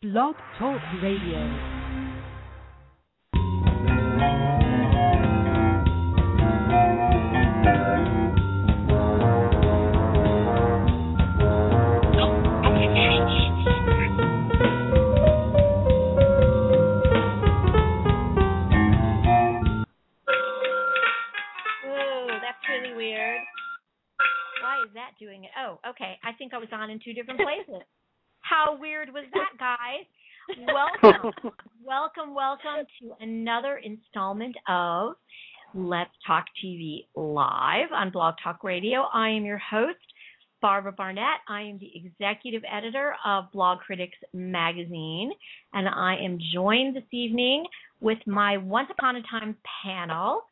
Blog Talk Radio. Ooh, that's really weird. Why is that doing it? Oh, okay. I think I was on in two different places. How weird was that, guys? Welcome, welcome, welcome to another installment of Let's Talk TV Live on Blog Talk Radio. I am your host, Barbara Barnett. I am the executive editor of Blogcritics Magazine, and I am joined this evening with my Once Upon a Time panel,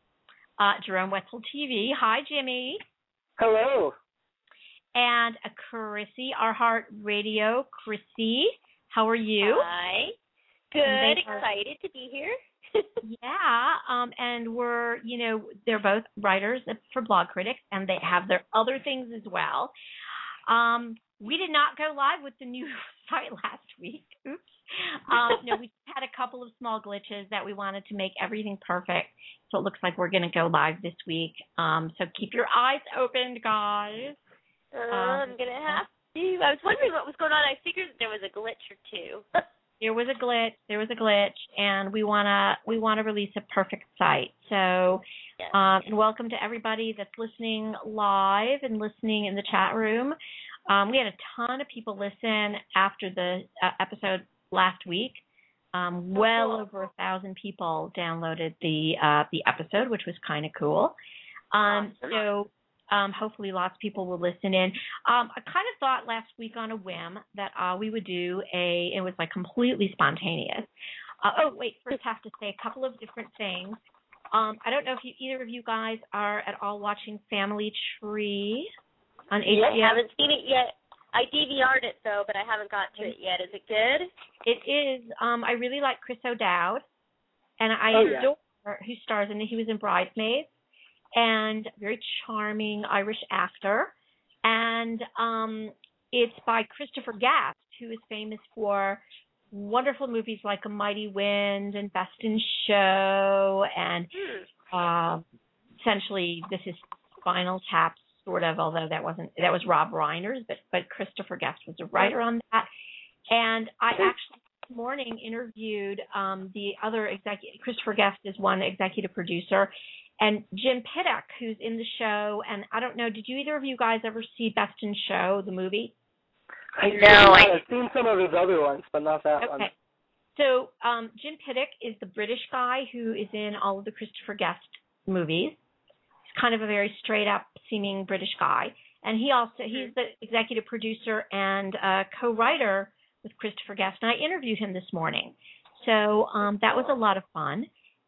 uh, Jerome Wetzel TV. Hi, Jimmy. Hello. And a Chrissy, our heart radio. Chrissy, how are you? Hi. Good. Are- Excited to be here. Yeah, um, and we're, you know, they're both writers for Blogcritics, and they have their other things as well. Um, we did not go live with the new site last week. Oops. Um, no, we had a couple of small glitches that we wanted to make everything perfect. So it looks like we're going to go live this week. Um, so keep your eyes open, guys. Uh, Um, I'm gonna have to. I was wondering what was going on. I figured there was a glitch or two. there was a glitch there was a glitch and we want to we want to release a perfect site so Yes. um and welcome to everybody that's listening live and listening in the chat room um we had a ton of people listen after the uh, episode last week um well cool. over a thousand people downloaded the uh the episode which was kind of cool um Awesome. so um, hopefully lots of people will listen in. Um, I kind of thought last week on a whim that uh, we would do a, it was like completely spontaneous. Uh, oh, wait, first have to say a couple of different things. Um, I don't know if you, either of you guys are at all watching Family Tree on I HBO. haven't seen it yet. I DVR'd it though, but I haven't got to it yet. Is it good? It is. Um, I really like Chris O'Dowd, and I Oh, yeah. adore who stars in it. He was in Bridesmaids, and very charming Irish actor. And um, it's by Christopher Guest, who is famous for wonderful movies like A Mighty Wind and Best in Show, and Hmm. uh, essentially this is Spinal Tap, sort of. Although that wasn't that was Rob Reiner's, but but Christopher Guest was a writer on that. And I actually this morning interviewed um, the other executive. Christopher Guest is one executive producer, and Jim Piddock, who's in the show. And I don't know, did you either of you guys ever see Best in Show, the movie? I No, know. I- I've seen some of his other ones, but not that one. Okay. So um, Jim Piddock is the British guy who is in all of the Christopher Guest movies. He's kind of a very straight up seeming British guy, and he also he's the executive producer and uh, co-writer with Christopher Guest. And I interviewed him this morning, so um, that was a lot of fun.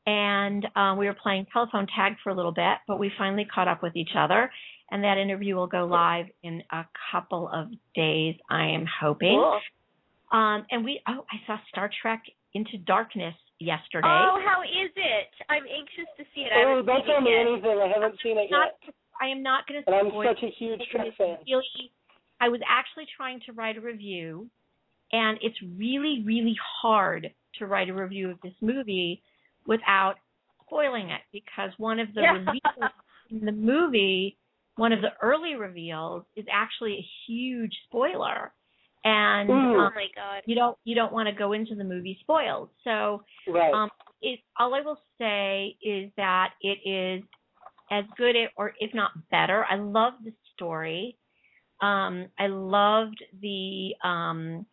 And um, we were playing telephone tag for a little bit, but we finally caught up with each other. And that interview will go live in a couple of days, I am hoping. Cool. Um, and we oh, I saw Star Trek Into Darkness yesterday. Oh, how is it? I'm anxious to see it. I Oh, haven't don't seen tell it me yet. anything. I haven't seen it not, yet. I am not going to And I'm such a huge Trek fan. really, I was actually trying to write a review, and it's really, really hard to write a review of this movie without spoiling it because one of the Yeah. reveals in the movie, one of the early reveals, is actually a huge spoiler, and Ooh. Oh um, my god. you don't you don't want to go into the movie spoiled. So Right. um, it, all I will say is that it is as good it, or if not better. I love the story. Um, I loved the um,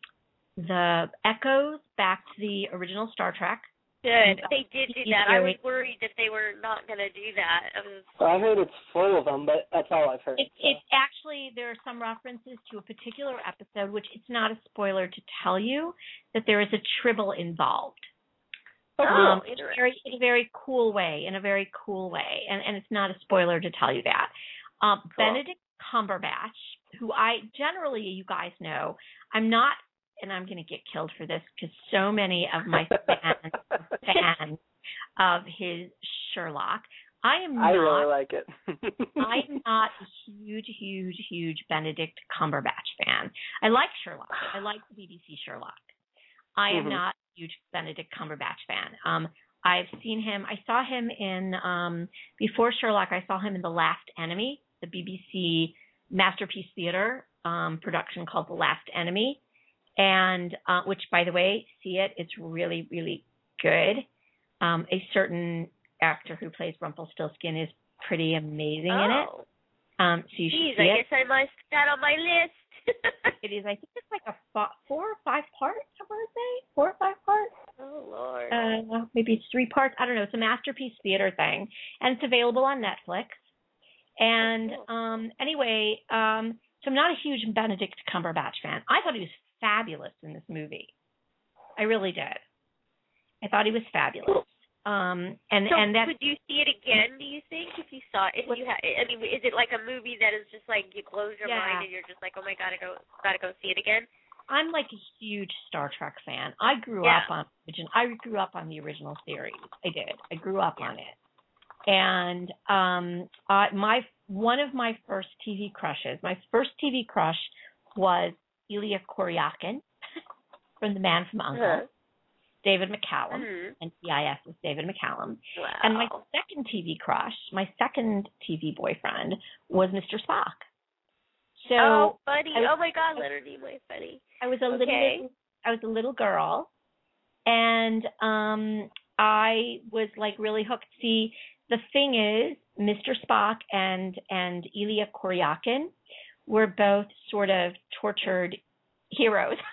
the echoes back to the original Star Trek Good. They did do that. I was worried that they were not going to do that. I was. I heard it's full of them, but that's all I've heard. It, it actually there are some references to a particular episode, which it's not a spoiler to tell you that there is a tribble involved. Oh, um, in a very in a very cool way, in a very cool way, and and it's not a spoiler to tell you that. Um, Cool. Benedict Cumberbatch, who I generally you guys know, I'm not, and I'm going to get killed for this because so many of my fans fans of his Sherlock. I am Not, I really like it. I'm not a huge, huge, huge Benedict Cumberbatch fan. I like Sherlock. I like the BBC Sherlock. I am Mhm. not a huge Benedict Cumberbatch fan. Um, I've seen him. I saw him in um, before Sherlock. I saw him in The Last Enemy, the BBC masterpiece theater um, production called The Last Enemy, and uh, which, by the way, see it. It's really, really good. Um, a certain actor who plays Rumpelstiltskin is pretty amazing in it. Oh, Um, so you geez, should see I it. guess I must that on my list. It is. I think it's like a four or five parts. I want to say four or five parts. oh Lord. Uh, maybe it's three parts. I don't know. It's a masterpiece theater thing, and it's available on Netflix. And Oh, cool. um, anyway, um, so I'm not a huge Benedict Cumberbatch fan. I thought he was fabulous in this movie. I really did. I thought he was fabulous. Um, and so and that would you see it again? Do you think if you saw it? If you ha- I mean, is it like a movie that is just like you close your Yeah. mind and you're just like, oh my god, I go, gotta go see it again? I'm like a huge Star Trek fan. I grew Yeah. up on. I grew up on the original series. I did. I grew up on it. And um uh my one of my first TV crushes, my first TV crush was Ilya Kuryakin from The Man from Uncle, Uh-huh. David McCallum, Mhm. and NCIS is David McCallum. Wow. And my second TV crush, my second TV boyfriend was Mr. Spock. So oh, buddy. Was- oh my God, Leonard Nimoy, buddy. I was a Okay. little I was a little girl and um I was like really hooked. See, the thing is, Mr. Spock and and Ilya Kuryakin were both sort of tortured heroes.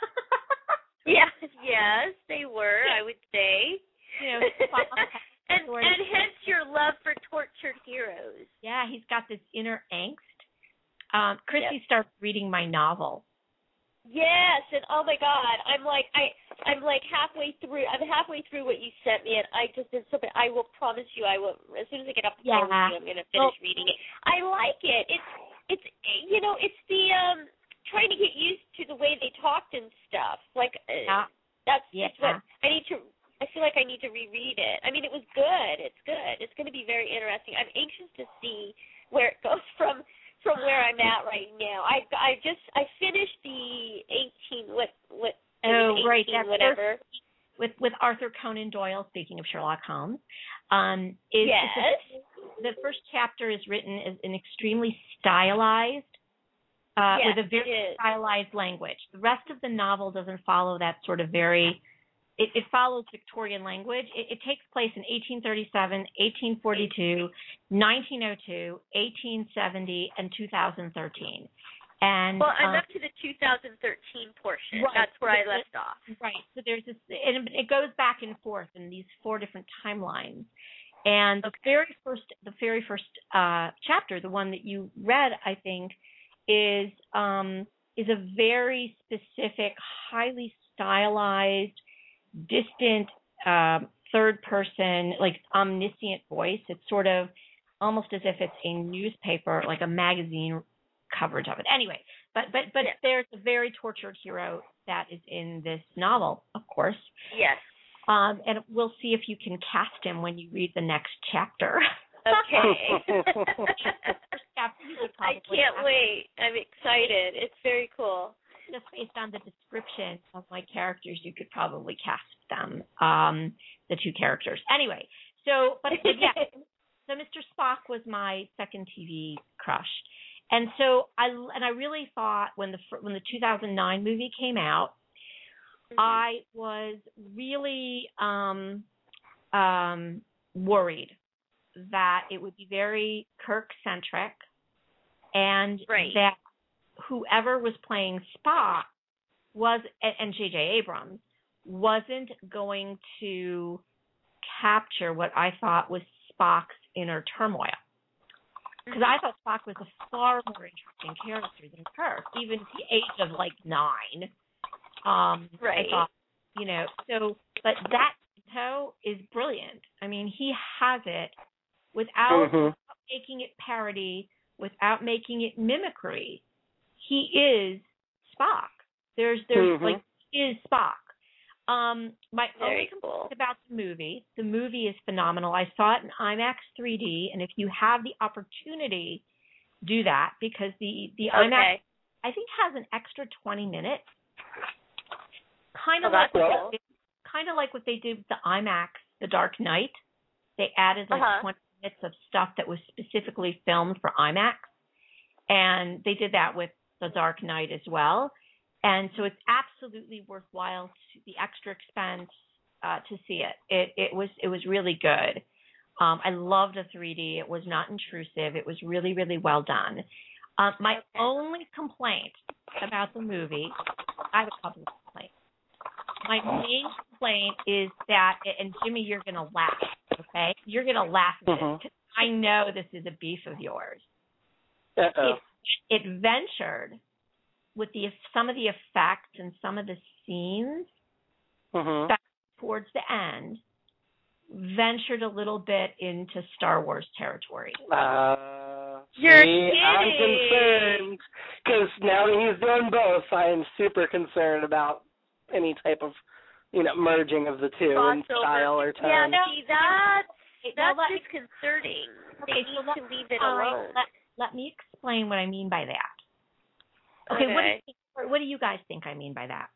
Yeah, yes, they were. I would say. you know, and and hence your love for tortured heroes. yeah, he's got this inner angst. Um Christy Yep. started reading my novel. Yes, and oh my God, I'm like I I'm like halfway through. I'm halfway through what you sent me, and I just did so. bad. I will promise you, I will as soon as I get off the phone Yeah. you, I'm gonna finish Well- reading it. I like it. It's it's you know it's the um trying to get used to the way they talked and stuff. Like uh, Yeah. that's Yeah. what I need to. I feel like I need to reread it. I mean, it was good. It's good. It's going to be very interesting. I'm anxious to see where it goes from from where I'm at right now. I I just I finished the 18 what what Oh, right, 18 that whatever. with with Arthur Conan Doyle. Speaking of Sherlock Holmes, um, is yes. The first chapter is written as an extremely stylized, uh, Yes, with a very stylized language. The rest of the novel doesn't follow that sort of very. It, it follows Victorian language. It, it takes place in 1837, 1842, 1902, 1870, and 2013. And Well, I'm um, up to the 2013 portion. Right. That's where I left off. Right. So there's this, and it goes back and forth in these four different timelines. And the very first, the very first uh, chapter, the one that you read, I think, is um, is a very specific, highly stylized, distant, um, third person, like omniscient voice. It's sort of almost as if it's a newspaper, like a magazine coverage of it. Anyway, but but but Yeah. there's a very tortured hero that is in this novel, of course. Yes. Um, and we'll see if you can cast him when you read the next chapter. Okay. First chapter you could I can't wait. I'm excited. It's very cool. just based on the description of my characters, you could probably cast them, um, the two characters. Anyway, so but, but yeah, so Mr. Spock was my second TV crush, and so I and I really thought when the when the 2009 movie came out, I was really um, um, worried that it would be very Kirk centric, and Right. that whoever was playing Spock was and- and J.J. Abrams wasn't going to capture what I thought was Spock's inner turmoil. Because I thought Spock was a far more interesting character than Kirk, even at the age of like nine. Um, Right. Thought, you know, so but that toe is brilliant. I mean, he has it without Mhm. making it parody, without making it mimicry. He is Spock. There's there's Mhm. like is Spock. Um, my only Very complaint cool. about the movie, the movie is phenomenal. I saw it in IMAX 3D, and if you have the opportunity, do that because the the IMAX I think has an extra 20 minutes. Kind Oh, of like that's what they kind of like what they did with the IMAX, The Dark Knight. They added like Uh-huh. 20 minutes of stuff that was specifically filmed for IMAX, and they did that with The Dark Knight as well. And so it's absolutely worthwhile to the extra expense uh, to see it. It it was it was really good. Um, I loved the 3D. It was not intrusive. It was really really well done. Um, my only complaint about the movie, I have a couple of. My main complaint is that, and Jimmy, you're gonna laugh, okay? You're gonna laugh at this Mhm. 'cause I know this is a beef of yours. Uh-oh. It ventured with the some of the effects and some of the scenes Mhm. towards the end ventured a little bit into Star Wars territory. Uh, You're see, I'm concerned because now that he's doing both, I am super concerned about any type of, you know, merging of the two in Crossover. style or tone. Yeah, no, see that's Okay, now that's let me- disconcerting. They Okay, so need let- to leave it alone. Let, let me explain what I mean by that. Okay, What, do you what do you guys think I mean by that?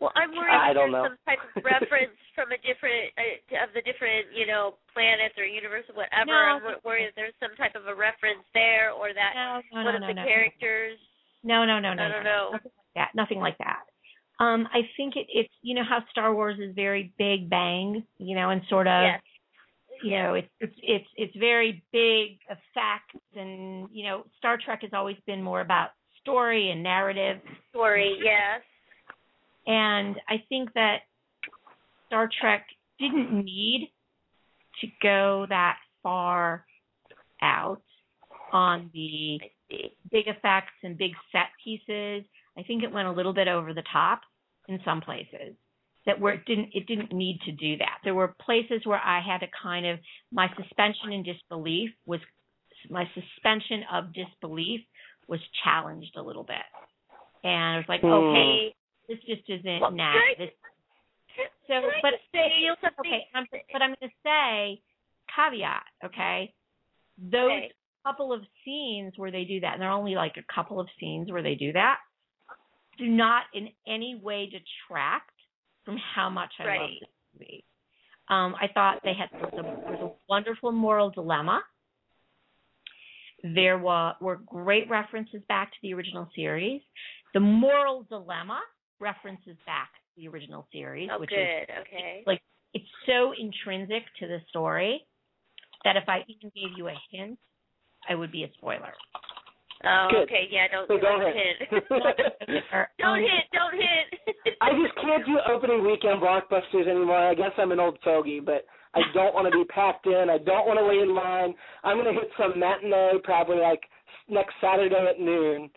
Well, I'm worried I that don't there's know. some type of reference from a different uh, of the different, you know, planets or universe or whatever. No. I'm wor- worried that there's some type of a reference there or that No, no, one no, of no, the no. characters. No, no, no, no. I no, don't no. Know. Nothing like that. Nothing like that. Um, I think it, it's you know how Star Wars is very big bang, you know, and sort of Yes. you know it's it's it's it's very big effects and you know Star Trek has always been more about story and narrative Story. Yes. and I think that Star Trek didn't need to go that far out on the big effects and big set pieces. I think it went a little bit over the top in some places that where it didn't it didn't need to do that. There were places where I had to kind of my suspension and disbelief was my suspension of disbelief was challenged a little bit. And I was like, Hmm. okay, this just isn't Well, nah. can I- This, so, but say okay, I'm, but I'm going to say caveat. Okay, those Okay. couple of scenes where they do that, and there are only like a couple of scenes where they do that, do not in any way detract from how much I love this movie. Um, I thought they had there was, a, there was a wonderful moral dilemma. There were, were great references back to the original series. The moral dilemma references back to the original series, Oh, which good. is okay. like it's so intrinsic to the story that if I even gave you a hint, I would be a spoiler. Oh, Good. okay. Yeah. Don't So don't don't hit. hit. Don't hit. Don't hit. I just can't do opening weekend blockbusters anymore. I guess I'm an old fogey, but I don't want to be packed in. I don't want to wait in line. I'm going to hit some matinee probably like next Saturday at noon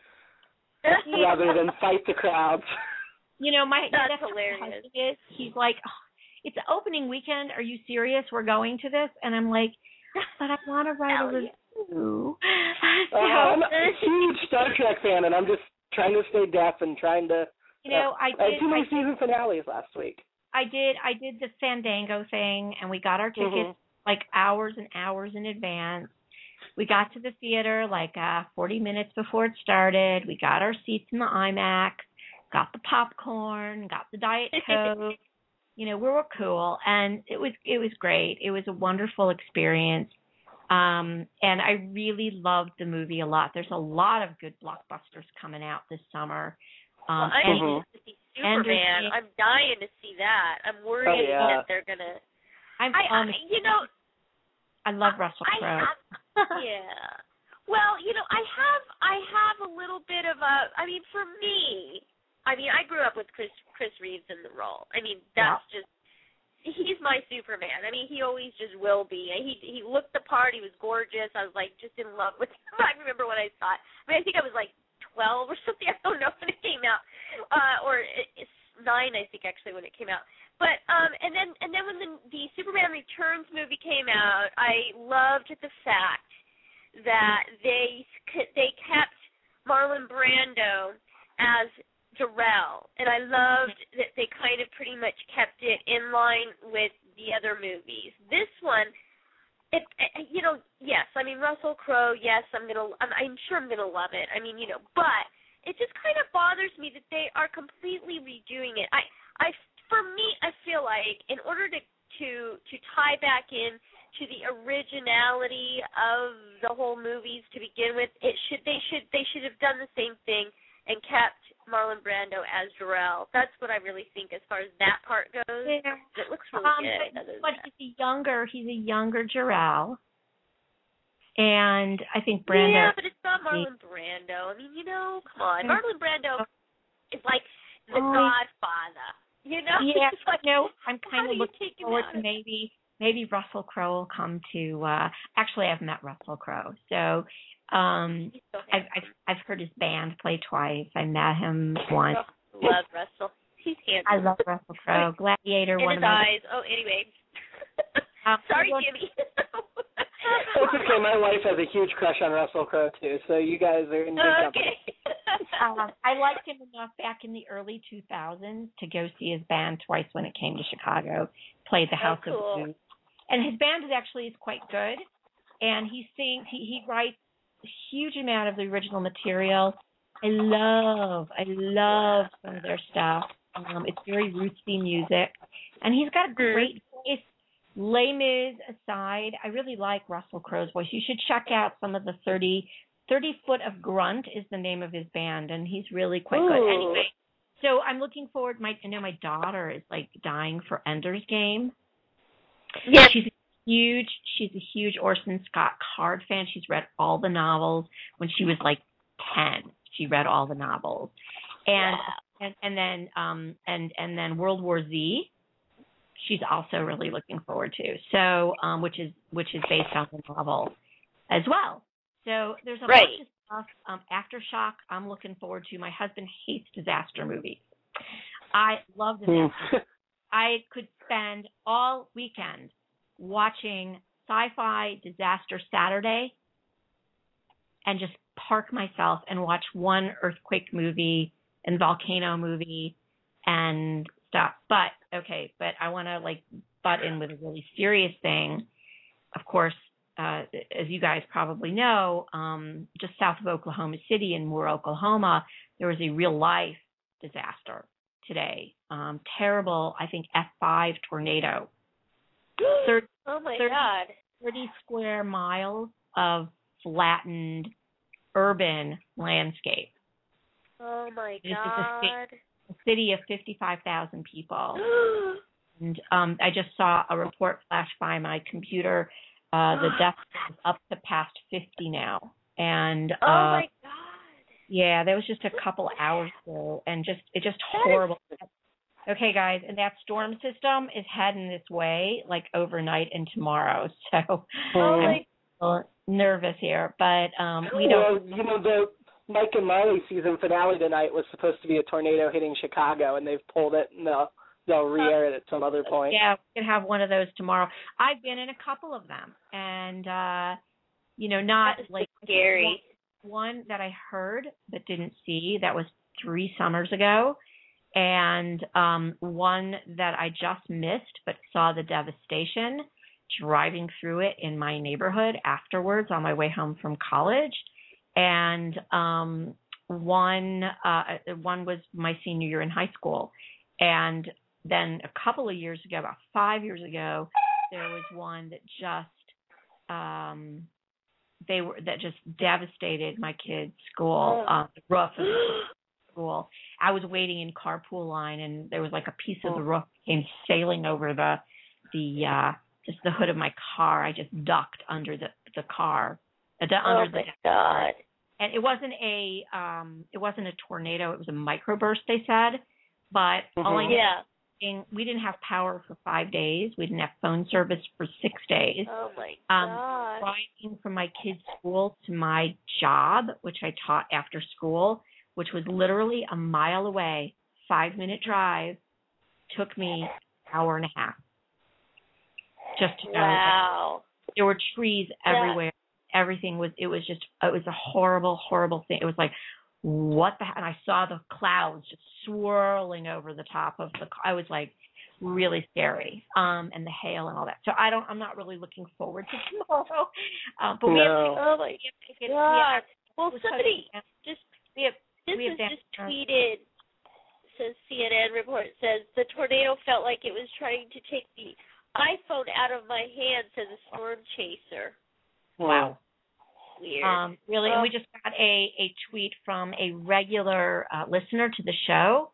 rather than fight the crowds. You know, my That's how my hilarious. is. He's like, oh, "It's opening weekend. Are you serious? We're going to this?" And I'm like, "But I want to write a Hell review." yeah. So, Uh, I'm a huge Star Trek fan, and I'm just trying to stay deaf and trying to. you know, I I had did. too I many did season finales last week. I did I did the Fandango thing and we got our tickets Mhm. like hours and hours in advance. We got to the theater like uh 40 minutes before it started. We got our seats in the IMAX, got the popcorn, got the diet coke. you know, we were cool and it was it was great. It was a wonderful experience. Um and I really loved the movie a lot. There's a lot of good blockbusters coming out this summer. Um well, I and need to see Superman. I'm dying to see that. I'm worried Oh, yeah. that they're gonna. I'm I, um, I you know I love Russell Crowe. yeah. Well, you know, I have I have a little bit of a I mean for me, I mean I grew up with Chris Chris Reeves in the role. I mean that's just he's my Superman. I mean, he always just will be. He he looked the part. He was gorgeous. I was like just in love with him. I remember when I it. I mean, I think I was like 12 or something. I don't know when it came out, uh, or it's nine, I think actually when it came out. But um, and then and then when the the Superman Returns movie came out, I loved the fact that they they kept Marlon Brando as Jor-El, and I loved that they kind of pretty much kept it in line with the other movies. This one, it, it you know, yes, I mean Russell Crowe, yes, I'm gonna, I'm, I'm sure I'm gonna love it. I mean, you know, but it just kind of bothers me that they are completely redoing it. I, I, for me, I feel like in order to to to tie back in to the originality of the whole movies to begin with, it should they should they should have done the same thing and kept Marlon Brando as Jor-El. That's what I really think as far as that part goes. Yeah. It looks really Um, good. but, but he's a younger, he's a younger Jor-El, and I think Brando. Yeah, but it's not Marlon Brando. I mean, you know, come on. Marlon Brando is like the Oh. Godfather. You know? yeah, It's like, no, I'm kind of looking forward to maybe maybe Russell Crowe will come to. uh Actually, I've met Russell Crowe, so um I've. I've I've heard his band play twice. I met him once. Oh, love Russell. He's handsome. I love Russell Crowe. Gladiator, In one his of my. eyes. Oh, anyway. Um, Sorry, well, Jimmy. It's okay. My wife has a huge crush on Russell Crowe too, so you guys are in good company. okay. um, I liked him enough back in the early 2000s to go see his band twice when it came to Chicago. Played the Oh, House cool. of Blues, and his band is actually is quite good. And he sings, he he writes a huge amount of the original material. I love, I love some of their stuff. Um, it's very rootsy music, and he's got a Mhm. great voice. Les Mis aside, I really like Russell Crowe's voice. You should check out some of the 30, 30 Foot of Grunt is the name of his band, and he's really quite good. Anyway, so I'm looking forward. My I know my daughter is like dying for Ender's Game. Yes. She's huge she's a huge Orson Scott Card fan. She's read all the novels when she was like ten. She read all the novels. And and and then um and and then World War Z she's also really looking forward to. So um which is which is based on the novel as well. So there's a Right. bunch of stuff. Um Aftershock I'm looking forward to. My husband hates disaster movies. I love disaster I could spend all weekend watching sci-fi disaster Saturday and just park myself and watch one earthquake movie and volcano movie and stuff. But okay, but I want to like butt in with a really serious thing. Of course, uh, as you guys probably know, um, just south of Oklahoma City in Moore, Oklahoma, there was a real life disaster today. Um, terrible, I think F5 tornado. Thir- oh my thirty- God. 30 square miles of flattened urban landscape. Oh my This is a God. A city of 55,000 people. And um, I just saw a report flash by my computer. Uh, the death is up to past 50 now. And uh, oh my God. yeah, that was just a couple hours ago, and just it just That is- horrible. Okay, guys, and that storm system is heading this way like overnight and tomorrow. So Oh Um, my. a little nervous here, but um, we don't. Well, you know the Mike and Molly season finale tonight was supposed to be a tornado hitting Chicago, and they've pulled it, and they'll they'll re-air it at some other point. Yeah, we could have one of those tomorrow. I've been in a couple of them, and uh, you know, not like scary. one that I heard but didn't see. That was three summers ago, and um, one that I just missed but saw the devastation driving through it in my neighborhood afterwards on my way home from college. And um, one uh, one was my senior year in high school, and then a couple of years ago, about five years ago, there was one that just um they were that just devastated my kids' school, Oh. um, the roof school. I was waiting in carpool line, and there was like a piece of the roof came sailing over the the uh just the hood of my car. I just ducked under the the car, uh, the- Oh under the my God. and it wasn't a um it wasn't a tornado. It was a microburst. They said, but all I Yeah. driving. We didn't have power for five days. We didn't have phone service for six days. Oh my Um, god. driving from my kids' school to my job, which I taught after school, which was literally a mile away, five minute drive, took me an hour and a half. Just to. Wow. There were trees everywhere. Yeah. Everything was. It was just. It was a horrible, horrible thing. It was like, what the? And I saw the clouds just swirling over the top of the. I was like, really scary. Um, and the hail and all that. So I don't. I'm not really looking forward to tomorrow. Um, but we have No. Oh my we have tickets. god. We Well, somebody just we have this we was that- just tweeted. Says CNN report says the tornado felt like it was trying to take the iPhone out of my hand. Says a storm chaser. Wow. Weird. Um, really, and we just got a a tweet from a regular uh, listener to the show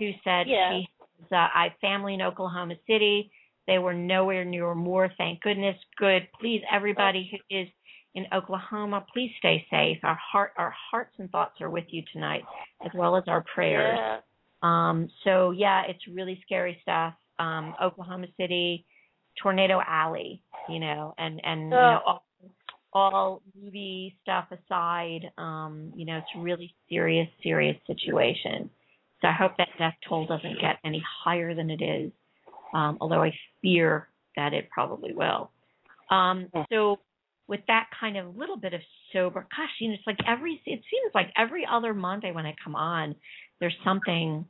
who said Yeah. she has uh, I family in Oklahoma City. They were nowhere near Moore. Thank goodness. Good. Please, everybody who is in Oklahoma, please stay safe. Our heart, our hearts and thoughts are with you tonight, as well as our prayers. Yeah. Um, so yeah, it's really scary stuff. Um, Oklahoma City, Tornado Alley, you know, and and you know, all, all movie stuff aside, um, you know, it's a really serious, serious situation. So I hope that death toll doesn't get any higher than it is, um, although I fear that it probably will. Um, so with that kind of little bit of sober, gosh, you know, it's like every, it seems like every other Monday when I come on, there's something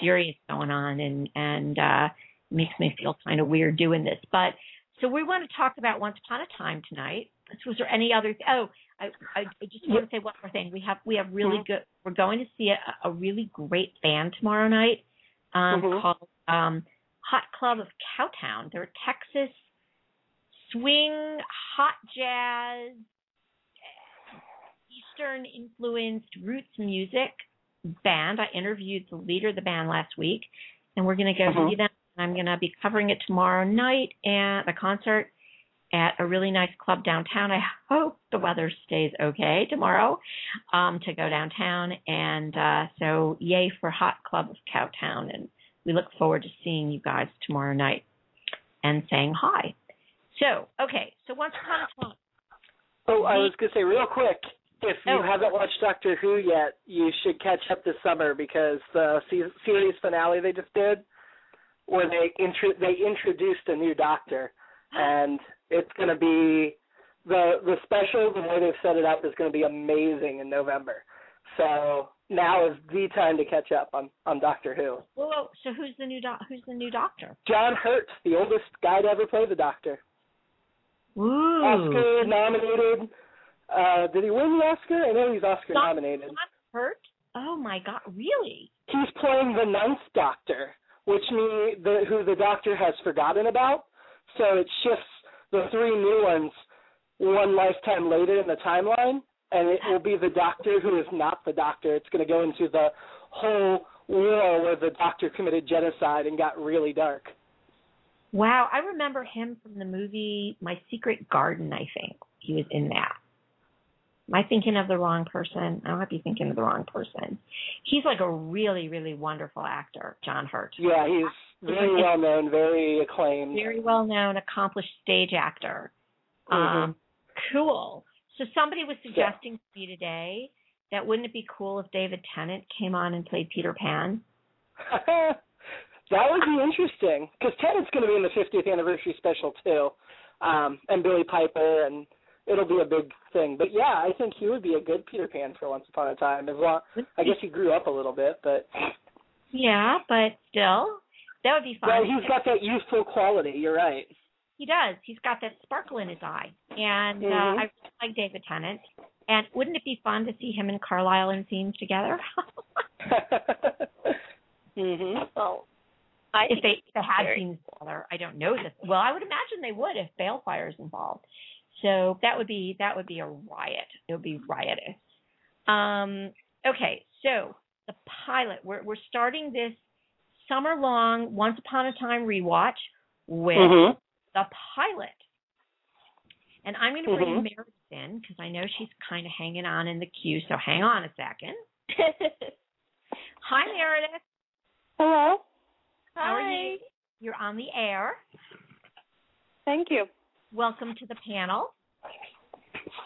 serious going on and, and, uh, makes me feel kind of weird doing this. But so we want to talk about Once Upon a Time tonight. So was there any other? Oh, I, I, I just want to say one more thing. We have we have really Mhm. good. We're going to see a, a really great band tomorrow night um, Mhm. called um, Hot Club of Cowtown. They're a Texas swing hot jazz Eastern influenced roots music band. I interviewed the leader of the band last week, and we're going to go Mhm. see them. I'm going to be covering it tomorrow night at the concert at a really nice club downtown. I hope the weather stays okay tomorrow um, to go downtown. And uh, so, yay for Hot Club of Cowtown. And we look forward to seeing you guys tomorrow night and saying hi. So, okay, so once upon a time. Oh, I was gonna say real quick. If you Oh. haven't watched Doctor Who yet, you should catch up this summer because the series finale they just did, where they intro- they introduced a new Doctor, and it's gonna be the the special. The way they've set it up is gonna be amazing in November. So now is the time to catch up on on Doctor Who. Whoa, so who's the new doc- who's the new doctor? John Hurt, the oldest guy to ever play the Doctor, Ooh. Oscar nominated. Uh, did he win the Oscar? I know he's Oscar John- nominated. Hurt? Oh my god, really? he's playing the ninth Doctor, which means the, who the Doctor has forgotten about. So it shifts the three new ones one lifetime later in the timeline, and it will be the Doctor who is not the Doctor. It's going to go into the whole war where the Doctor committed genocide and got really dark. Wow, I remember him from the movie My Secret Garden, I think. He was in that. Am I thinking of the wrong person? I might be thinking of the wrong person. He's like a really, really wonderful actor, John Hurt. Yeah, he's very well known, very acclaimed. Very well known, accomplished stage actor. Um, cool. So somebody was suggesting to me today that wouldn't it be cool if David Tennant came on and played Peter Pan? that would be interesting because Tennant's going to be in the 50th anniversary special too, um, and Billie Piper, and it'll be a big thing. But yeah, I think he would be a good Peter Pan for Once Upon a Time. As long, I guess he grew up a little bit, but Yeah, but still, that would be fun. well, he's got that youthful quality. You're right. He does. He's got that sparkle in his eye, and Mhm. uh, I really like David Tennant. And wouldn't it be fun to see him and Carlyle in scenes together? mhm. Well, I if they, if they had very- scenes together, I don't know this. Well, I would imagine they would if Baelfire's involved. So that would be that would be a riot. It would be riotous. Um, okay, so the pilot. We're we're starting this summer long Once Upon a Time rewatch with Mhm. the pilot. And I'm going to bring Mhm. Meredith in because I know she's kind of hanging on in the queue. So hang on a second. Hi, Meredith. Hello. How are Hi. you? you're on the air. Thank you. Welcome to the panel.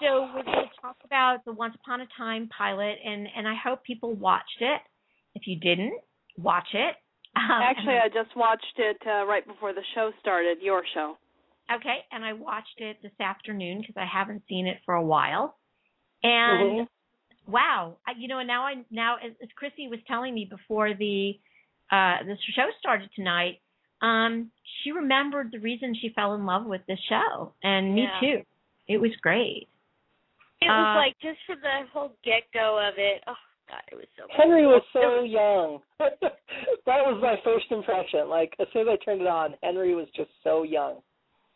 So we're going to talk about the Once Upon a Time pilot, and and I hope people watched it. If you didn't, watch it. Um, Actually, I just watched it uh, right before the show started. Your show. Okay, and I watched it this afternoon because I haven't seen it for a while. And Mm-hmm. wow, I, you know, and now I now as, as Chrissy was telling me before the uh the show started tonight, um, she remembered the reason she fell in love with this show, and me Yeah. too. It was great. It was Uh, like just from the whole get go of it. Oh God, it was so. Henry was so young. that was my first impression. Like as soon as I turned it on, Henry was just so young.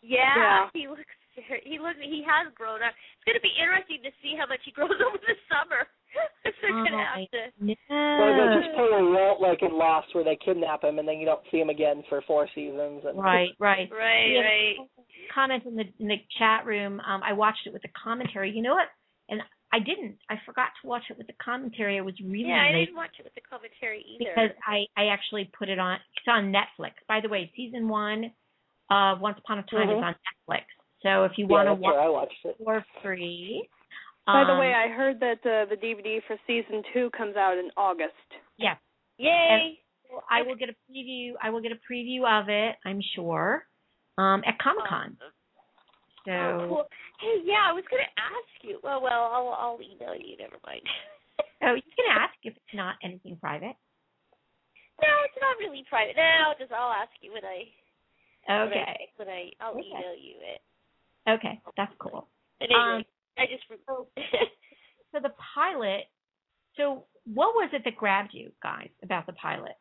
Yeah, Yeah. he looks. He looks. He has grown up. It's going to be interesting to see how much he grows over the summer. If They're going to Oh, have to. Well, they just pull a Walt like in Lost, where they kidnap him and then you don't see him again for four seasons. And Right, right. Right, Yeah. right. Comment in the in the chat room. Um, I watched it with the commentary. You know what? And I didn't. I forgot to watch it with the commentary. I was really Yeah, I didn't watch it with the commentary either. because I I actually put it on. It's on Netflix. By the way, season one of Once Upon a Time Mhm. is on Netflix. So if you yeah, want to watch I watched it. it for free. By the um, way, I heard that uh, the DVD for season two comes out in August. yeah, Yay! Well, I will get a preview. I will get a preview of it. I'm sure. Um, at Comic Con. So Oh, cool. Hey, yeah, I was going to ask you. Well, well, I'll I'll email you. Never mind. oh, you can ask if it's not anything private. no, it's not really private. No, I'll just I'll ask you when I when I, Okay. when I I'll Okay. email you it. Okay, that's cool. But anyway, Um, I just So the pilot. So what was it that grabbed you guys about the pilot?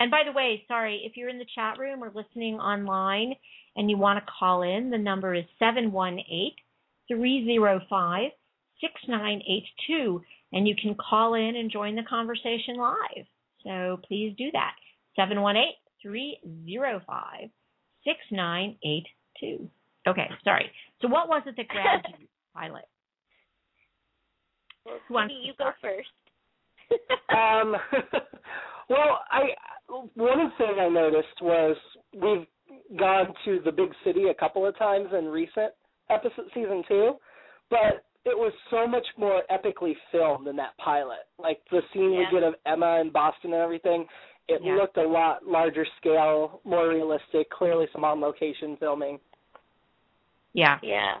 And by the way, sorry if you're in the chat room or listening online and you want to call in, the number is seven one eight three zero five six nine eight two, and you can call in and join the conversation live. So please do that. Seven one eight three zero five six nine eight two. Okay, sorry. So what was it that grabbed you, pilot? well, Who wants to you go first. um, well, I one thing I noticed was we've gone to the big city a couple of times in recent episode season two, but it was so much more epically filmed in that pilot. Like the scene Yeah. we get of Emma in Boston and everything, it Yeah. looked a lot larger scale, more realistic. Clearly, some on location filming. Yeah. Yeah.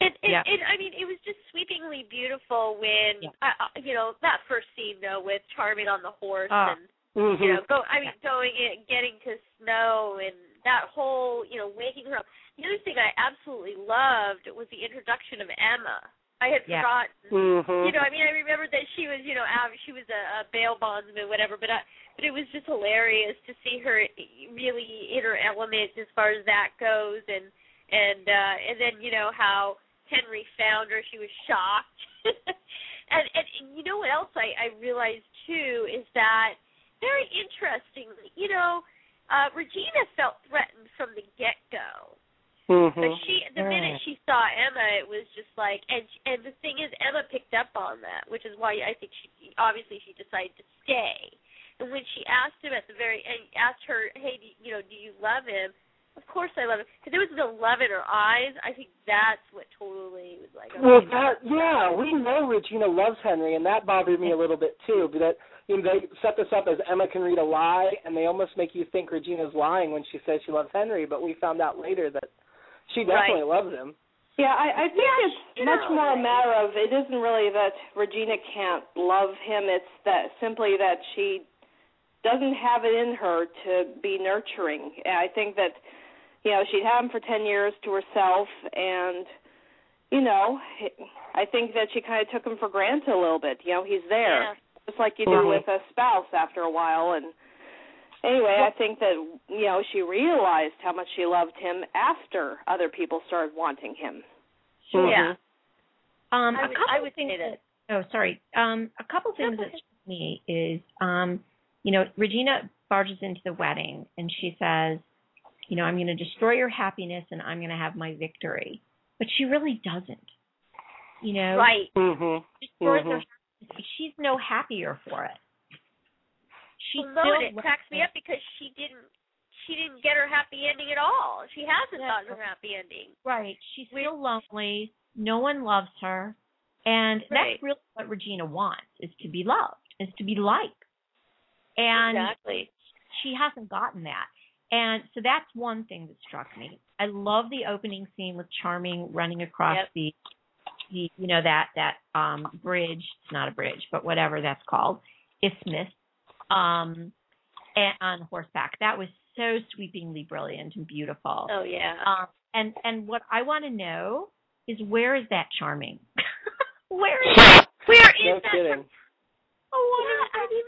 And, and, Yeah. and I mean, it was just sweepingly beautiful when, Yeah. uh, uh, you know, that first scene though with Charming on the horse Ah. and Mm-hmm. you know, go. I mean, going in, getting to snow and that whole, you know, waking her up. The other thing I absolutely loved was the introduction of Emma. I had Yeah. forgotten. hmm You know, I mean, I remember that she was, you know, she was a, a bail bondsman, whatever. But I, but it was just hilarious to see her really in her element as far as that goes, and and uh, and then you know how Henry found her. She was shocked. and, and and you know what else I I realized too is that very interestingly, you know, uh Regina felt threatened from the get go. hmm But she, the minute she saw Emma, it was just like, and and the thing is, Emma picked up on that, which is why I think she obviously she decided to stay. And when she asked him at the very end, asked her, "Hey, do, you know, do you love him?" Of course I love him, because there was the love in her eyes. I think that's what totally was like. Well, that yeah, we know Regina loves Henry, and that bothered me a little bit too. But that you know they set this up as Emma can read a lie, and they almost make you think Regina's lying when she says she loves Henry. But we found out later that she definitely loves him. Yeah, I, I think Yeah, it's you much know, more a matter of it isn't really that Regina can't love him. It's that simply that she doesn't have it in her to be nurturing. And I think that you know she'd had him for ten years to herself, and you know I think that she kind of took him for granted a little bit. You know, he's there, Yeah. just like you do with a spouse after a while. And anyway, I think that you know she realized how much she loved him after other people started wanting him. Mhm. Yeah. Um, I a would- couple I would of things say that- Oh, sorry. Um, a couple things that struck me is, um, you know, Regina barges into the wedding and she says, you know, I'm going to destroy your happiness and I'm going to have my victory, but she really doesn't. You know, Right. Mhm. destroys her Mhm. happiness. She's no happier for it. She Well, still it loves cracks me up because she didn't. she didn't get her happy ending at all. She hasn't Yeah. gotten her happy ending. Right. She's We- still lonely. No one loves her. And Right. that's really what Regina wants is to be loved, is to be liked. And exactly. she hasn't gotten that. And so that's one thing that struck me. I love the opening scene with Charming running across Yep. the the you know that that um bridge, it's not a bridge, but whatever that's called, isthmus um and on horseback. That was so sweepingly brilliant and beautiful. Oh yeah. Um, and and what I want to know is where is that charming? where is Where is No that? kidding. oh, what Yeah, is I mean,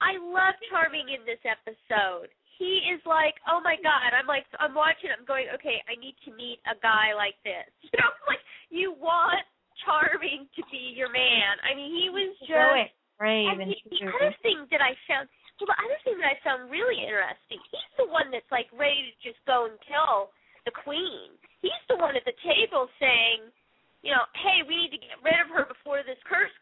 I love Charming in this episode. He is like, oh my god! I'm like, I'm watching. I'm going, okay. I need to meet a guy like this. You know, like you want Charming to be your man. I mean, he was just. Brave, And and he, the other thing that I found, well, the other thing that I found really interesting, he's the one that's like ready to just go and kill the queen. He's the one at the table saying, you know, hey, we need to get rid of her before this curse,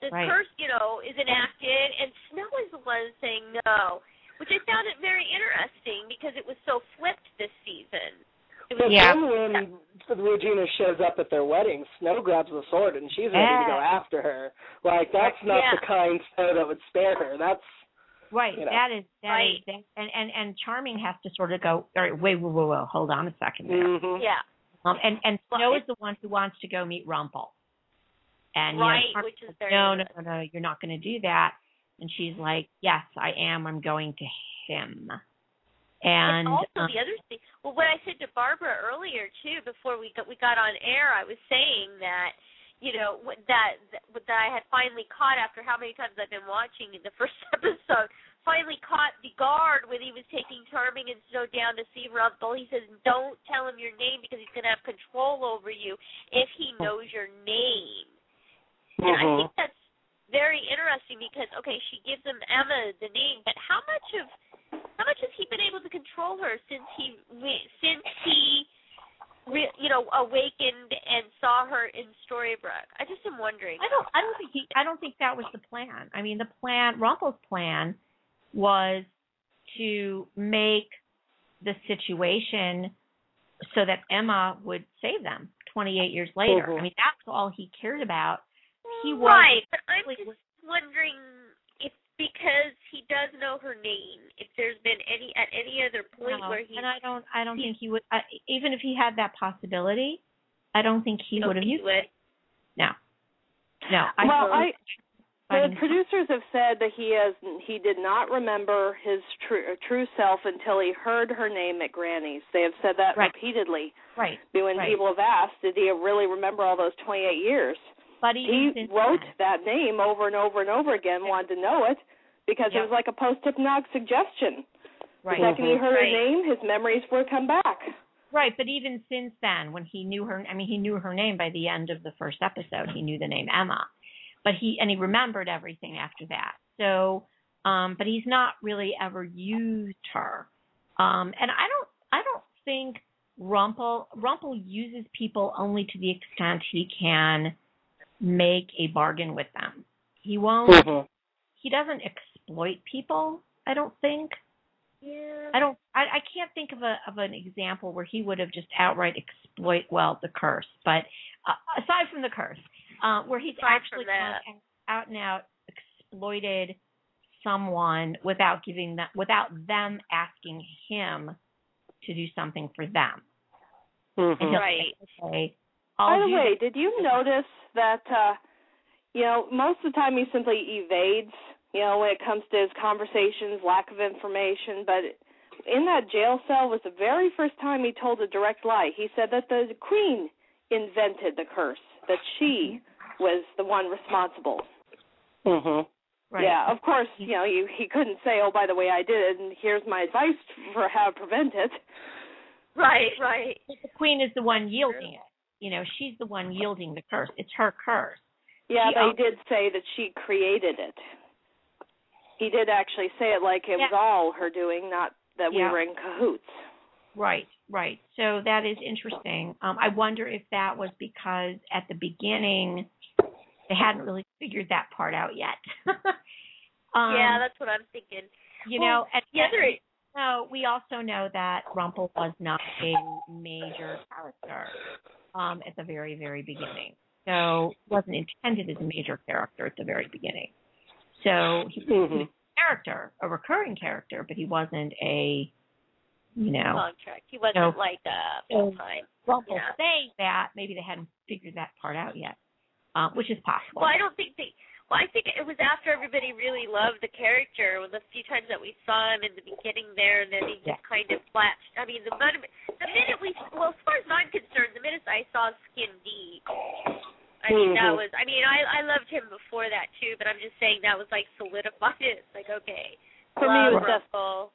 this Right. curse, you know, is enacted. And Snow is the one saying no, which I found it very interesting because it was so flipped this season. It was But Yeah. then when Regina shows up at their wedding, Snow grabs the sword and she's ready to go after her. Like that's not Yeah. the kind Snow that would spare her. That's Right. you know. That is that Right. is that, and and and charming has to sort of go. All right, wait, whoa, whoa, whoa, hold on a second there. mhm. yeah, Um, and and Well, Snow it- is the one who wants to go meet Rumpel. And you know, right, Charming which is very no, no, no, no, you're not going to do that. And she's like, yes, I am. I'm going to him. And and also um, the other thing, well, what I said to Barbara earlier too, before we got we got on air, I was saying that you know that that, I had finally caught after how many times I've been watching the first episode. Finally caught the guard when he was taking Charming and Snow down to see Rumpel. He says, "Don't tell him your name because he's going to have control over you if he knows your name." And I Mhm. think that's very interesting because okay, she gives him Emma the name, but how much of how much has he been able to control her since he since he re, you know awakened and saw her in Storybrooke? I just am wondering. I don't I don't think he I don't think that was the plan. I mean the plan Rumpel's plan was to make the situation so that Emma would save them 28 years later. Mhm. I mean that's all he cared about. He was right, but I'm just wondering if because he does know her name, if there's been any at any other point no, where he and I don't I don't he- think he would I, even if he had that possibility, I don't think he would have used would. it. No. No. I well, I the producers have said that he has he did not remember his true uh, true self until he heard her name at Granny's. They have said that Right. repeatedly. right. When Right. people have asked, did he really remember all those 28 years? But He wrote then- that name over and over and over again, wanted to know it because Yeah. it was like a post hypnotic suggestion. right. The second he heard Right. her name, his memories would come back. Right, but even since then, when he knew her, I mean, he knew her name by the end of the first episode. He knew the name Emma, but he and he remembered everything after that. So, um, but he's not really ever used her, um, and I don't, I don't think Rumple Rumple uses people only to the extent he can make a bargain with them. He won't. Mhm. He doesn't exploit people. I don't think. Yeah. I don't. I, I can't think of a of an example where he would have just outright exploit well the curse. But uh, aside from the curse, uh, where he's Aside actually from that. gone out and out exploited someone without giving them without them asking him to do something for them. And Mhm. he'll Right. say, okay, I'll By the do way, did you notice that uh you know, most of the time he simply evades, you know, when it comes to his conversations, lack of information, but in that jail cell was the very first time he told a direct lie. He said that the queen invented the curse, that she was the one responsible. Mhm. Right. Yeah, of course, you know, you, he couldn't say, "Oh, by the way, I did it, and here's my advice for how to prevent it." Right, right. But the queen is the one yielding it. You know, she's the one yielding the curse. It's her curse. Yeah, She but he owns- did say that she created it. He did actually say it like it was all her doing, not that we were in cahoots. Right, right. So that is interesting. Um, I wonder if that was because at the beginning they hadn't really figured that part out yet. um, yeah, that's what I'm thinking. you well, know, and, the other- know we also know that Rumpel was not a major character um, at the very very beginning. So wasn't intended as a major character at the very beginning. So he, Mhm. he was a character, a recurring character, but he wasn't a you know Contract. He wasn't No. like uh So- full time. Rumpel Yeah. saying that maybe they hadn't figured that part out yet, uh, which is possible. Well, I don't think they. Well, I think it was after everybody really loved the character. The few times that we saw him in the beginning there, and then he just Yeah. kind of flashed. I mean, the minute, the minute we, well, as far as I'm concerned, the minute I saw Skin Deep, I mean, that Mhm. was. I mean, I I loved him before that too, but I'm just saying that was like solidified. It's like okay, For me, it was just Russell.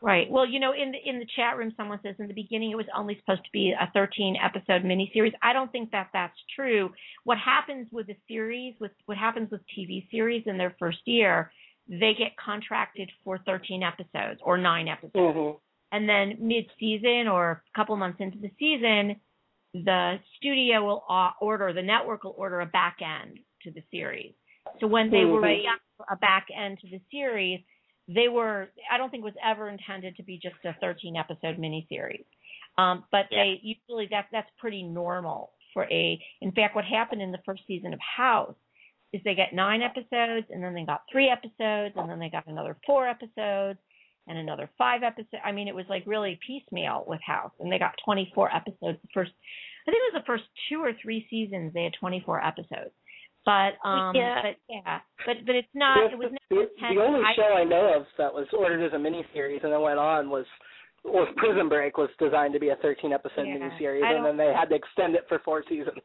Right. Well, you know, in the in the chat room, someone says in the beginning it was only supposed to be a 13 episode miniseries. I don't think that that's true. What happens with a series, with what happens with TV series in their first year, they get contracted for 13 episodes or nine episodes, Mhm. and then mid season or a couple months into the season, the studio will order, the network will order a back end to the series. So when they were Mhm. got a back end to the series, they were I don't think it was ever intended to be just a 13 episode miniseries. Um, but Yeah. they usually that's that's pretty normal for a. In fact, what happened in the first season of House is they got nine episodes, and then they got three episodes, and then they got another four episodes, and another five episodes. I mean, it was like really piecemeal with House, and they got 24 episodes. The first, I think it was the first two or three seasons they had 24 episodes. But um, Yeah. but yeah, but but it's not. It was the, never the, intended. the only I- show I know of that was ordered as a miniseries and then went on was was Prison Break was designed to be a 13 episode Yeah, miniseries I and then they had to extend it for four seasons.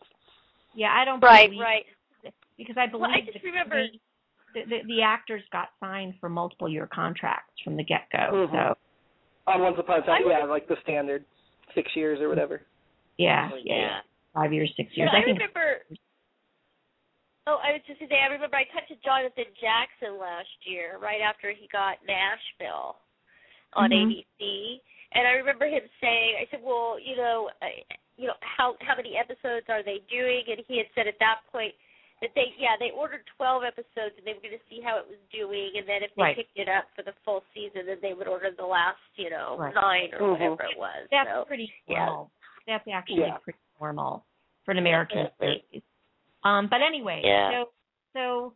Yeah, I don't Right, believe right. because I believe Well, I just the, remember- the, the the actors got signed for multiple year contracts from the get go. Mhm. So On Once Upon a Time, I yeah, like the standard six years or whatever. yeah, Oh, yeah, yeah. five years, six years. But I, I think remember. Oh, I was just gonna say, I remember I talked to Jonathan Jackson last year, right after he got Nashville on Mhm. ABC, and I remember him saying, I said, "Well, you know, uh, you know, how how many episodes are they doing?" And he had said at that point that they, yeah, they ordered 12 episodes, and they were going to see how it was doing, and then if they Right. picked it up for the full season, then they would order the last, you know, Right. nine or Mhm. whatever it was. that's so, pretty yeah. That's actually Yeah. pretty normal for an American Definitely. series. Um, but anyway, Yeah. so so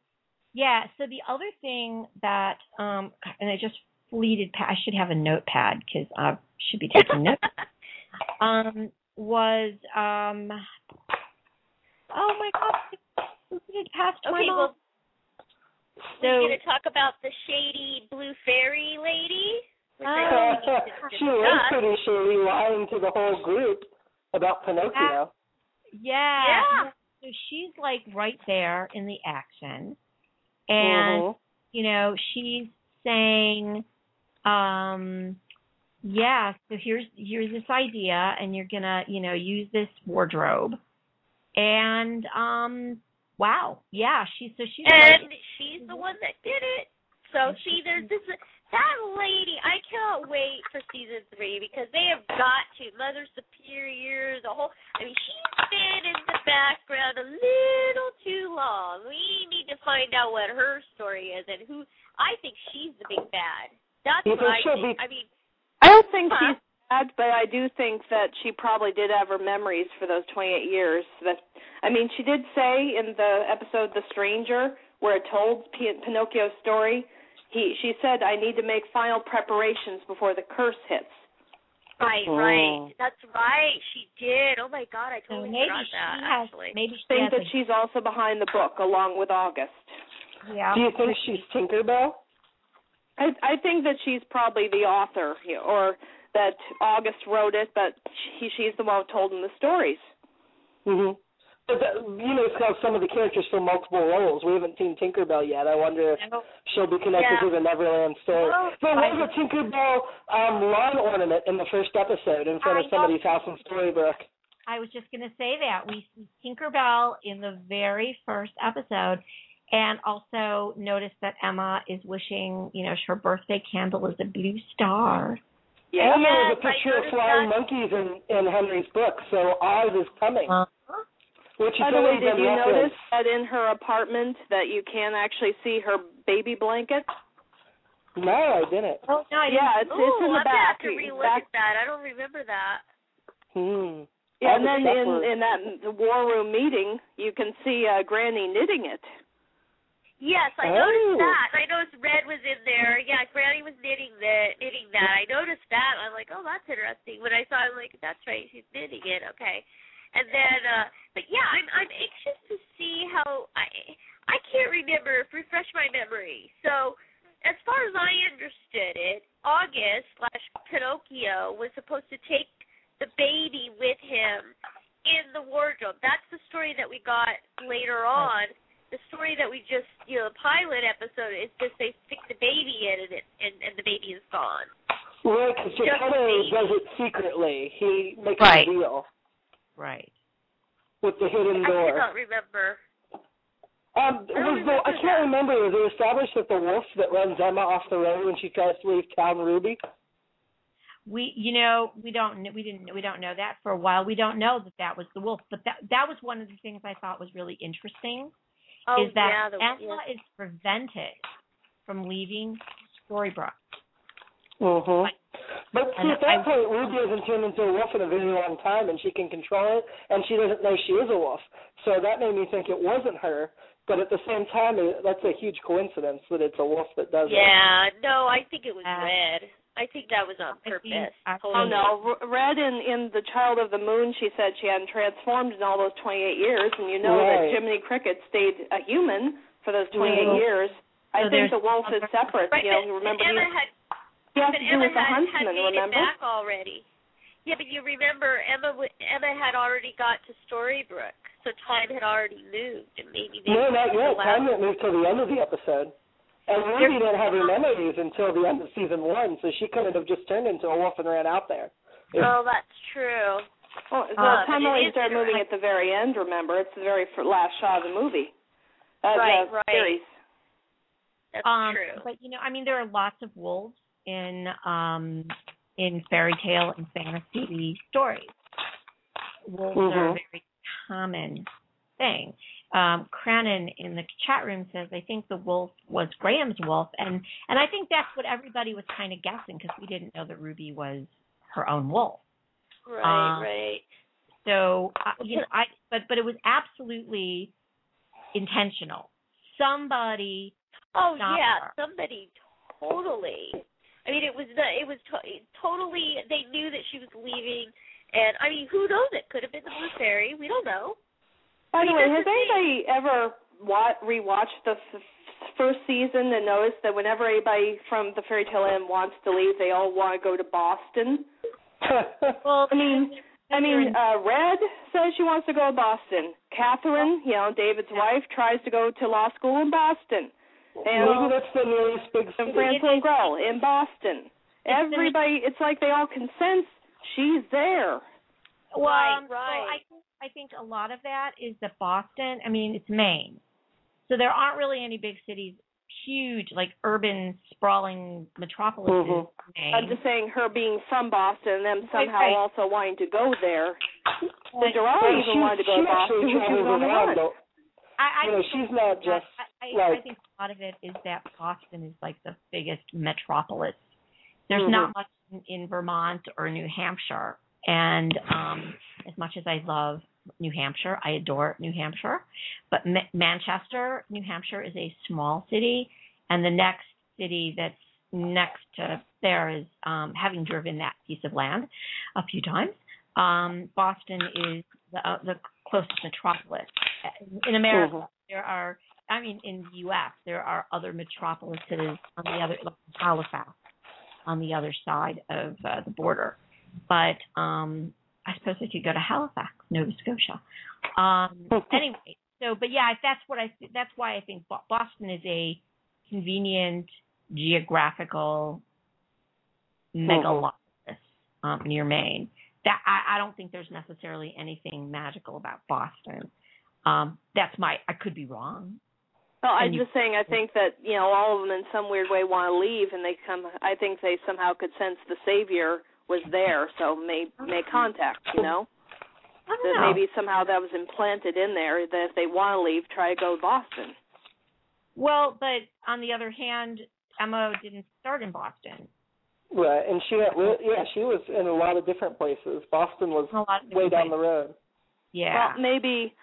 yeah. So the other thing that um, and I just fleeted. Pa- I should have a notepad because I should be taking notes. um, was um, oh my god, it passed my Okay, mind. well, So- we're going to talk about the shady blue fairy lady. which Oh. think we she was discuss. pretty shady, lying to the whole group about Pinocchio. Yeah. Yeah. So she's like right there in the action. And Mhm. you know, she's saying, um, yeah, so here's here's this idea and you're gonna, you know, use this wardrobe. And um wow, yeah, she's so she's And she's the one that did it. So see, there's this that lady. I cannot wait for season three because they have got to Mother Superior, the whole. I mean, she's been in the background a little too long. We need to find out what her story is and who. I think she's the big bad. That's You what I think. be- I mean, I don't think Huh? she's bad, but I do think that she probably did have her memories for those 28 years. That I mean, she did say in the episode "The Stranger," where it told P- Pinocchio's story, he she said, "I need to make final preparations before the curse hits." right, Oh. right. That's right. She did. Oh my God, I totally maybe forgot she that. has actually. maybe she Think has that a, she's also behind the book, along with August. yeah. Do you think she's Tinkerbell? I I think that she's probably the author, or that August wrote it, but she she's the one who told him the stories. hmm But that, you know, it's got some of the characters fill multiple roles. We haven't seen Tinkerbell yet. I wonder if she'll be connected Yeah. to the Neverland story. Well, there I- was a Tinkerbell um, lawn ornament in the first episode in front I of somebody's house in Storybrooke. I was just going to say that we see Tinkerbell in the very first episode, and also notice that Emma is wishing, you know, her birthday candle is a blue star. Yeah. and there was a picture of flying that. monkeys in, in Henry's book, so Oz is coming. Uh-huh. Which By the way, did you referenced. notice that in her apartment that you can actually see her baby blanket? No, I didn't. Oh no, I Yeah, it's, Ooh, it's in the I'm gonna back. have to relook back at that. I don't remember that. Hmm. yeah, and then in was- in that the war room meeting, you can see uh, Granny knitting it. Yes, I Oh. noticed that. I noticed Red was in there. Yeah, Granny was knitting the knitting that. I noticed that. I'm like, oh, that's interesting. When I saw, it, I'm like, that's right, she's knitting it. Okay, and then, uh but yeah, I'm I'm anxious to see how I I can't remember. Refresh my memory. So, as far as I understood it, August slash Pinocchio was supposed to take the baby with him in the wardrobe. That's the story that we got later on the story that we just you know the pilot episode is just they stick the baby in and it and, and the baby is gone. Right, because Just Geppetto does it secretly. He makes Right. a deal Right. with the hidden I door. cannot remember. Um, I don't was the, I can't remember. Was it established that the wolf that runs Emma off the road when she tries to leave town Ruby? We, you know, we don't, kn- we didn't, we don't know that for a while. We don't know that that was the wolf, but that that was one of the things I thought was really interesting. Oh is that yeah, the, Emma yeah. is prevented from leaving Storybrooke. Mm-hmm. But see, at that I- point, Ruby hasn't turned into a wolf in a very long time, and she can control it, and she doesn't know she is a wolf. So that made me think it wasn't her. But at the same time, it, that's a huge coincidence that it's a wolf that does it. Yeah, no, I think it was Uh, red. I think that was on I think- purpose. I- Oh no, Red in in the Child of the Moon, she said she hadn't transformed in all those 28 years, and you know Right. that Jiminy Cricket stayed a human for those 28 Mhm. years. I So think the wolf is separate. Right, you know, but, remember but he, had he has but to do Emma with the had, huntsman. had made remember? it back already. Yeah, but you remember Emma Emma had already got to Storybrooke, so time had already moved, and maybe they No, not yet. allowed- Time didn't move till the end of the episode. And Ruby didn't have her memories until the end of season one, so she couldn't have just turned into a wolf and ran out there. If- Oh, that's true. Well, the Uh, time but it only started moving at the very end. Remember, it's the very last shot of the movie. Uh, Right, the right. Series. That's Um, true. but you know, I mean, there are lots of wolves in um in fairy tale and fantasy stories. Wolves are a Mhm. very common thing. Um, Crannon in the chat room says, "I think the wolf was Graham's wolf," and and I think that's what everybody was kind of guessing because we didn't know that Ruby was her own wolf. Right, uh, right. So uh, you know, I but but it was absolutely intentional. Somebody Oh yeah, her. somebody totally. I mean, it was the it was to, totally. They knew that she was leaving, and I mean, who knows? It could have been the Blue Fairy. We don't know. By the I mean, way, has the thing. anybody ever wa- rewatched the f- first season and noticed that whenever anybody from the Fairy Tale Inn wants to leave, they all want to go to Boston? well, I mean, I mean, uh, Red says she wants to go to Boston. Catherine, you know, David's wife, tries to go to law school in Boston. Maybe that's the nearest big and city. Franklin Grell in Boston. Everybody, it's like they all can sense she's there. Well, Right, um, so right. I think I think a lot of that is that Boston. I mean, it's Maine, so there aren't really any big cities, huge like urban sprawling metropolises. Mhm. Maine. I'm just saying her being from Boston and them somehow right. also wanting to go there. But- The Gerard Well, even she, wanted to go to Boston she travels around, though. I, I You know, she's not just I, I, like- I think a lot of it is that Boston is like the biggest metropolis. There's Mhm. not much in, in Vermont or New Hampshire, and um, as much as I love New Hampshire, I adore New Hampshire, but Ma- Manchester, New Hampshire, is a small city, and the next city that's next to there is um, having driven that piece of land a few times. Um, Boston is the, uh, the closest metropolis. In America, Mhm. there are, I mean, in the U.S., there are other metropolises on the other, like Halifax, on the other side of uh, the border. But um, I suppose I could go to Halifax, Nova Scotia. Um, anyway, so but yeah, that's what I. That's why I think Boston is a convenient geographical megalopolis um, near Maine. That I, I don't think there's necessarily anything magical about Boston. Um, that's my. I could be wrong. Well, I'm you- just saying. I think that you know all of them in some weird way want to leave, and they come. I think they somehow could sense the savior was there, so may make mm-hmm. contact. You know, I don't that know. maybe somehow that was implanted in there. That if they want to leave, try to go to Boston. Well, but on the other hand, Emma didn't start in Boston. Right, and she had, yeah, she was in a lot of different places. Boston was A lot way different down the road. Yeah. Well, maybe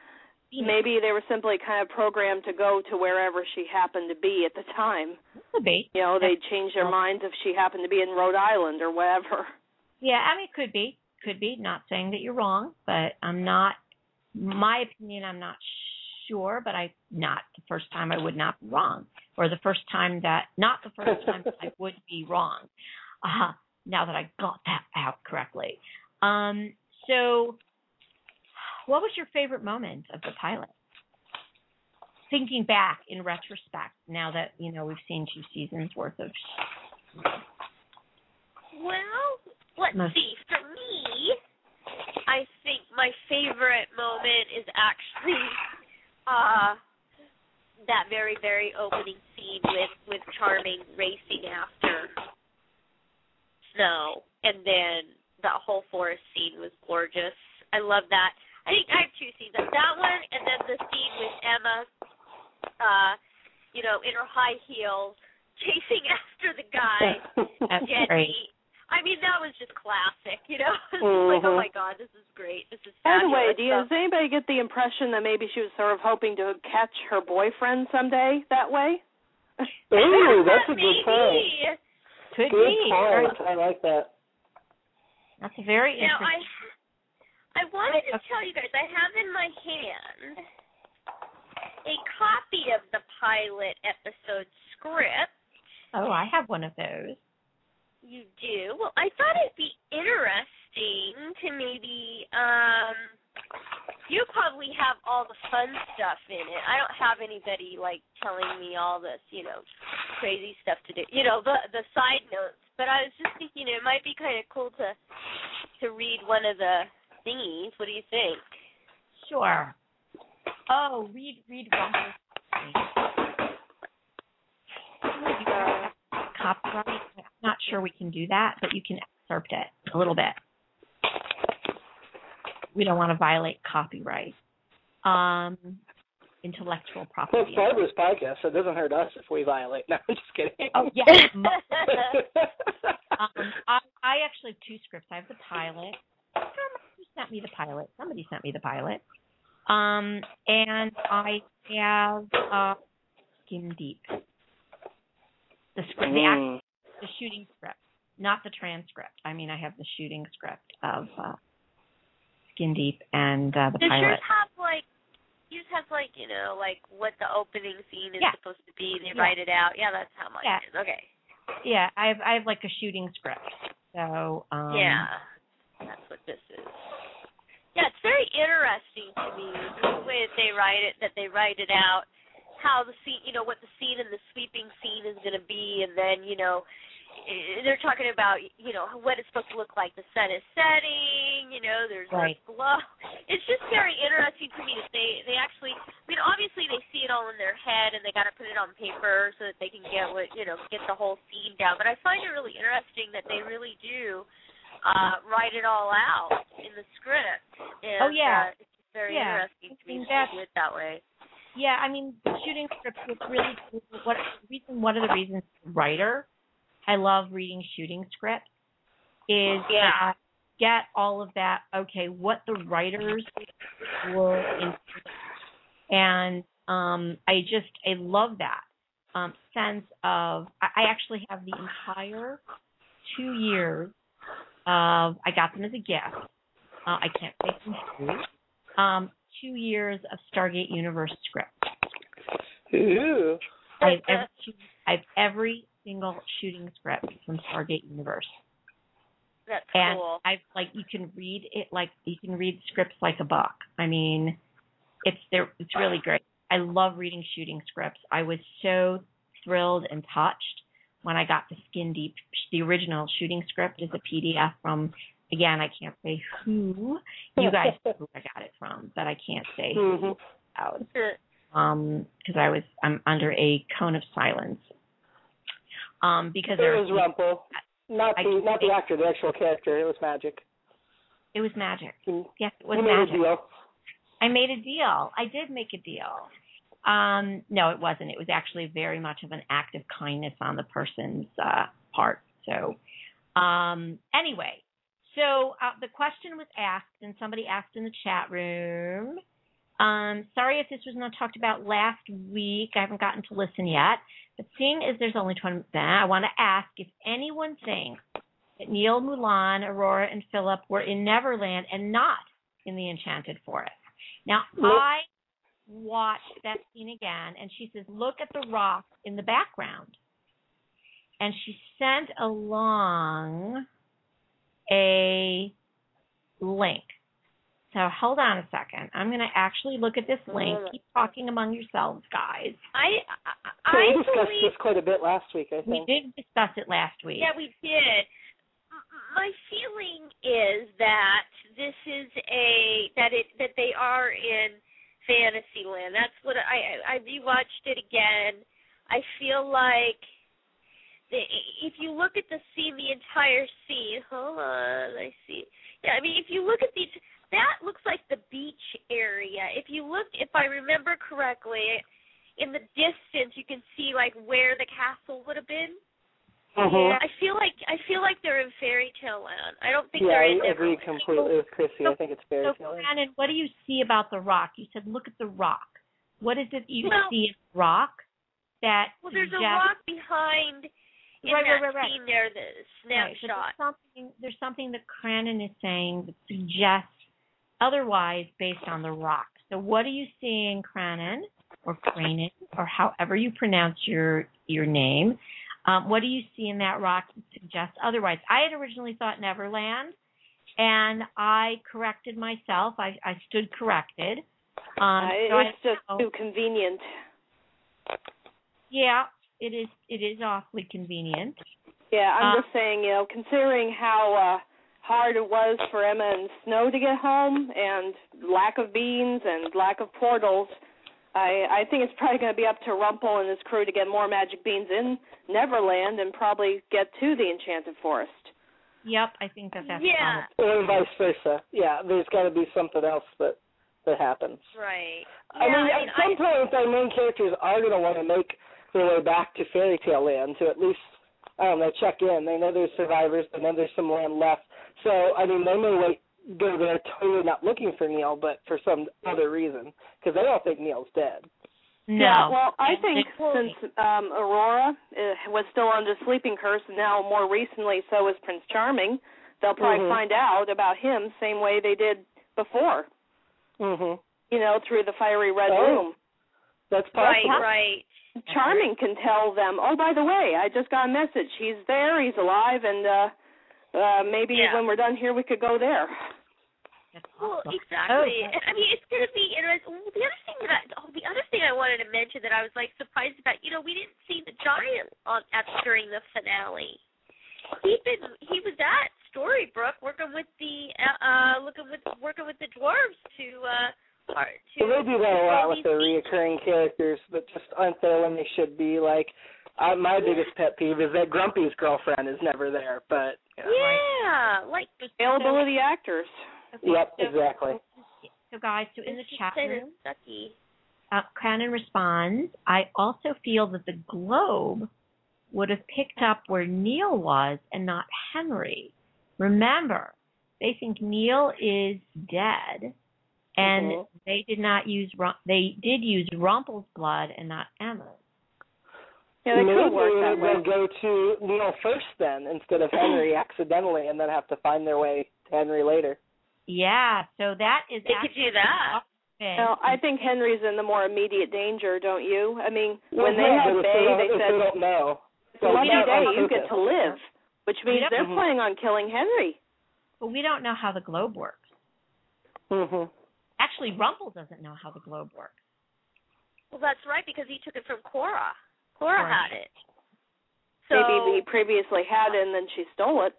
maybe they were simply kind of programmed to go to wherever she happened to be at the time. Could be. You know, they'd change their minds if she happened to be in Rhode Island or wherever. Yeah, I mean, it could be, could be. Not saying that you're wrong, but I'm not. My opinion, I'm not sure, but I not the first time I would not be wrong, or the first time that not the first time I would be wrong. Uh, now that I got that out correctly. Um, so, what was your favorite moment of the pilot? Thinking back in retrospect, now that you know we've seen two seasons worth of Well, let's Most- see. For me, I think my favorite moment is actually uh that very very opening scene with with Charming racing after Snow, and then that whole forest scene was gorgeous. I love that. I think I have two scenes. That one, and then the scene with Emma, uh, you know, in her high heels, chasing after the guy. That's Jenny. great. I mean, that was just classic, you know. It's just like, oh my god, this is great. This is By the way, fabulous. do you, does anybody get the impression that maybe she was sort of hoping to catch her boyfriend someday that way? Ooh, that's a good point. Could Good be. point. I like that. That's a very Now, interesting. I wanted to tell you guys, I have in my hand a copy of the pilot episode script. Oh, I have one of those. You do? Well, I thought it'd be interesting to maybe um you probably have all the fun stuff in it. I don't have anybody like telling me all this, you know, crazy stuff to do. You know, the the side notes. But I was just thinking it might be kind of cool to to read one of the thingies. What do you think? Sure. Oh, read read Rumpel. Copyright. I'm not sure we can do that, but you can excerpt it a little bit. We don't want to violate copyright. Um, intellectual property. Well, It's property. Barbara's podcast, so it doesn't hurt us if we violate. No, I'm just kidding. Oh yeah. um, I, I actually have two scripts. I have the pilot. I don't remember who sent me the pilot. Somebody sent me the pilot. Um, and I have uh, Skin Deep. The script, the, act, Mm. the shooting script, not the transcript. I mean, I have the shooting script of uh, Skin Deep and uh, the Does pilot. yours have like yours has like, you know, like what the opening scene is Yeah. supposed to be, they Yeah. write it out. Yeah, that's how mine Yeah. is. Okay. Yeah, I have I have like a shooting script. So um, yeah. That's what this is. Yeah, it's very interesting to me the way that they write it, that they write it out, how the scene, you know, what the scene and the sweeping scene is going to be, and then you know, eh, they're talking about, you know, what it's supposed to look like. The sun is setting, you know, there's Right. a glow. It's just very interesting to me that they they actually, I mean, obviously they see it all in their head and they got to put it on paper so that they can get what you know, get the whole scene down. But I find it really interesting that they really do uh write it all out in the script. And, Oh, yeah. uh, it's very Yeah. interesting to me to do it that way. Yeah, I mean, shooting scripts was really what reason. One of the reasons, writer, I love reading shooting scripts is Yeah. that I get all of that. Okay, what the writers were in, and um, I just I love that um, sense of. I, I actually have the entire two years of. I got them as a gift. Uh, I can't say from who. Um, two years of Stargate Universe script. Ooh. I have every, I have every single shooting script from Stargate Universe, That's and cool. I've like you can read it like you can read scripts like a book. I mean, it's there. It's really great. I love reading shooting scripts. I was so thrilled and touched when I got the Skin Deep. The original shooting script is a PDF from. Again, I can't say who. You guys know who I got it from, but I can't say who Mhm. out um because I was I'm under a cone of silence. Um because It there was Rumpel. Not I the not the actor, the actual character. It was magic. it was magic. Yes, it was you made a magic. deal. I made a deal. I did make a deal. Um, no, it wasn't. It was actually very much of an act of kindness on the person's uh, part. So, um, anyway, so uh, the question was asked, and somebody asked in the chat room. Um, sorry if this was not talked about last week. I haven't gotten to listen yet. But seeing as there's only 20 minutes, I want to ask if anyone thinks that Neal, Mulan, Aurora, and Philip were in Neverland and not in the Enchanted Forest. Now, I watched that scene again, and she says, Look at the rock in the background. And she sent along a link. So hold on a second. I'm going to actually look at this link. Keep talking among yourselves, guys. I I, So we discussed believe this quite a bit last week, I think We did discuss it last week. Yeah, we did. My feeling is that this is a that it that they are in Fantasyland. That's what I I rewatched it again. I feel like the, if you look at the scene, the entire scene. Hold on, I see. Yeah, I mean, if you look at these, that looks like the beach area. If you look, if I remember correctly, in the distance you can see like where the castle would have been. Mhm. I feel like I feel like they're in fairy tale land. I don't think Yeah, they're in I in agree Neverland. completely with Chrissy. I think it's fairy So, tale. Brandon, what do you see about the rock? You said, look at the rock. What is it you Well- see in the rock that Well, there's a rock behind in Right, that right, right, right. scene there, the Right, but snapshot. there's something there's something that Cranon is saying that suggests otherwise based on the rock. So what are you seeing, Cranon or Cranon or however you pronounce your your name? Um, what do you see in that rock that suggests otherwise? I had originally thought Neverland, and I corrected myself. I, I stood corrected. Um, so it's just too convenient. yeah, it is. It is awfully convenient. Yeah, I'm Uh, just saying, you know, considering how uh hard it was for Emma and Snow to get home and lack of beans and lack of portals, I I think it's probably going to be up to Rumpel and his crew to get more magic beans in Neverland and probably get to the Enchanted Forest. Yep, I think that that's Yeah, Or vice versa. Yeah, there's got to be something else that that happens. right. I Yeah, mean, I mean, at some I, point, our main characters are going to want to make their way back to fairy tale land to at least, I don't know, check in. They know there's survivors. They know there's some land left. So, I mean, they may wait, go there totally not looking for Neal, but for some other reason, because they don't think Neal's dead. No. Yeah, well, I I think think- since um Aurora uh, was still under sleeping curse, and now more recently so is Prince Charming, they'll probably Mhm. find out about him same way they did before. hmm You know, through the fiery red Oh, room. That's right, possible. right. Charming can tell them, "Oh, by the way, I just got a message. He's there. He's alive, and uh uh maybe Yeah. when we're done here, we could go there." That's Well, exactly. Oh, I mean, it's going to be interesting. Well, the other thing that I, oh, the other thing I wanted to mention that I was like surprised about, you know, we didn't see the giant on at during the finale. He been he was at Storybrooke working with the uh, uh looking with working with the dwarves to uh or to So they do that a lot with the these- reoccurring characters that just aren't there when they should be. Like, uh, my biggest pet peeve is that Grumpy's girlfriend is never there, but you know, Yeah, like Availability actors. Yep, So- exactly. So, guys, so in the chat room, sucky. uh, Cannon responds, I also feel that the globe would have picked up where Neal was and not Henry. Remember, they think Neal is dead, and Mhm. they did not use Rum- they did use Rumpel's blood and not Emma's. Yeah, they Maybe could work that way. they'll go to Neal first then instead of Henry accidentally, and then have to find their way to Henry later. Yeah, so that is They could actually do that. Okay. Well, I think Henry's in the more immediate danger, don't you? I mean, Well, when they yeah, had but if Bay, don't- they said they don't know. So a lucky don't day on you get to live, which means they're Mhm. planning on killing Henry. but we don't know how the globe works. Mm-hmm. Actually, Rumpel doesn't know how the globe works. Well, that's right because he took it from Cora. Cora Right. had it. So Maybe he previously had it and then she stole it.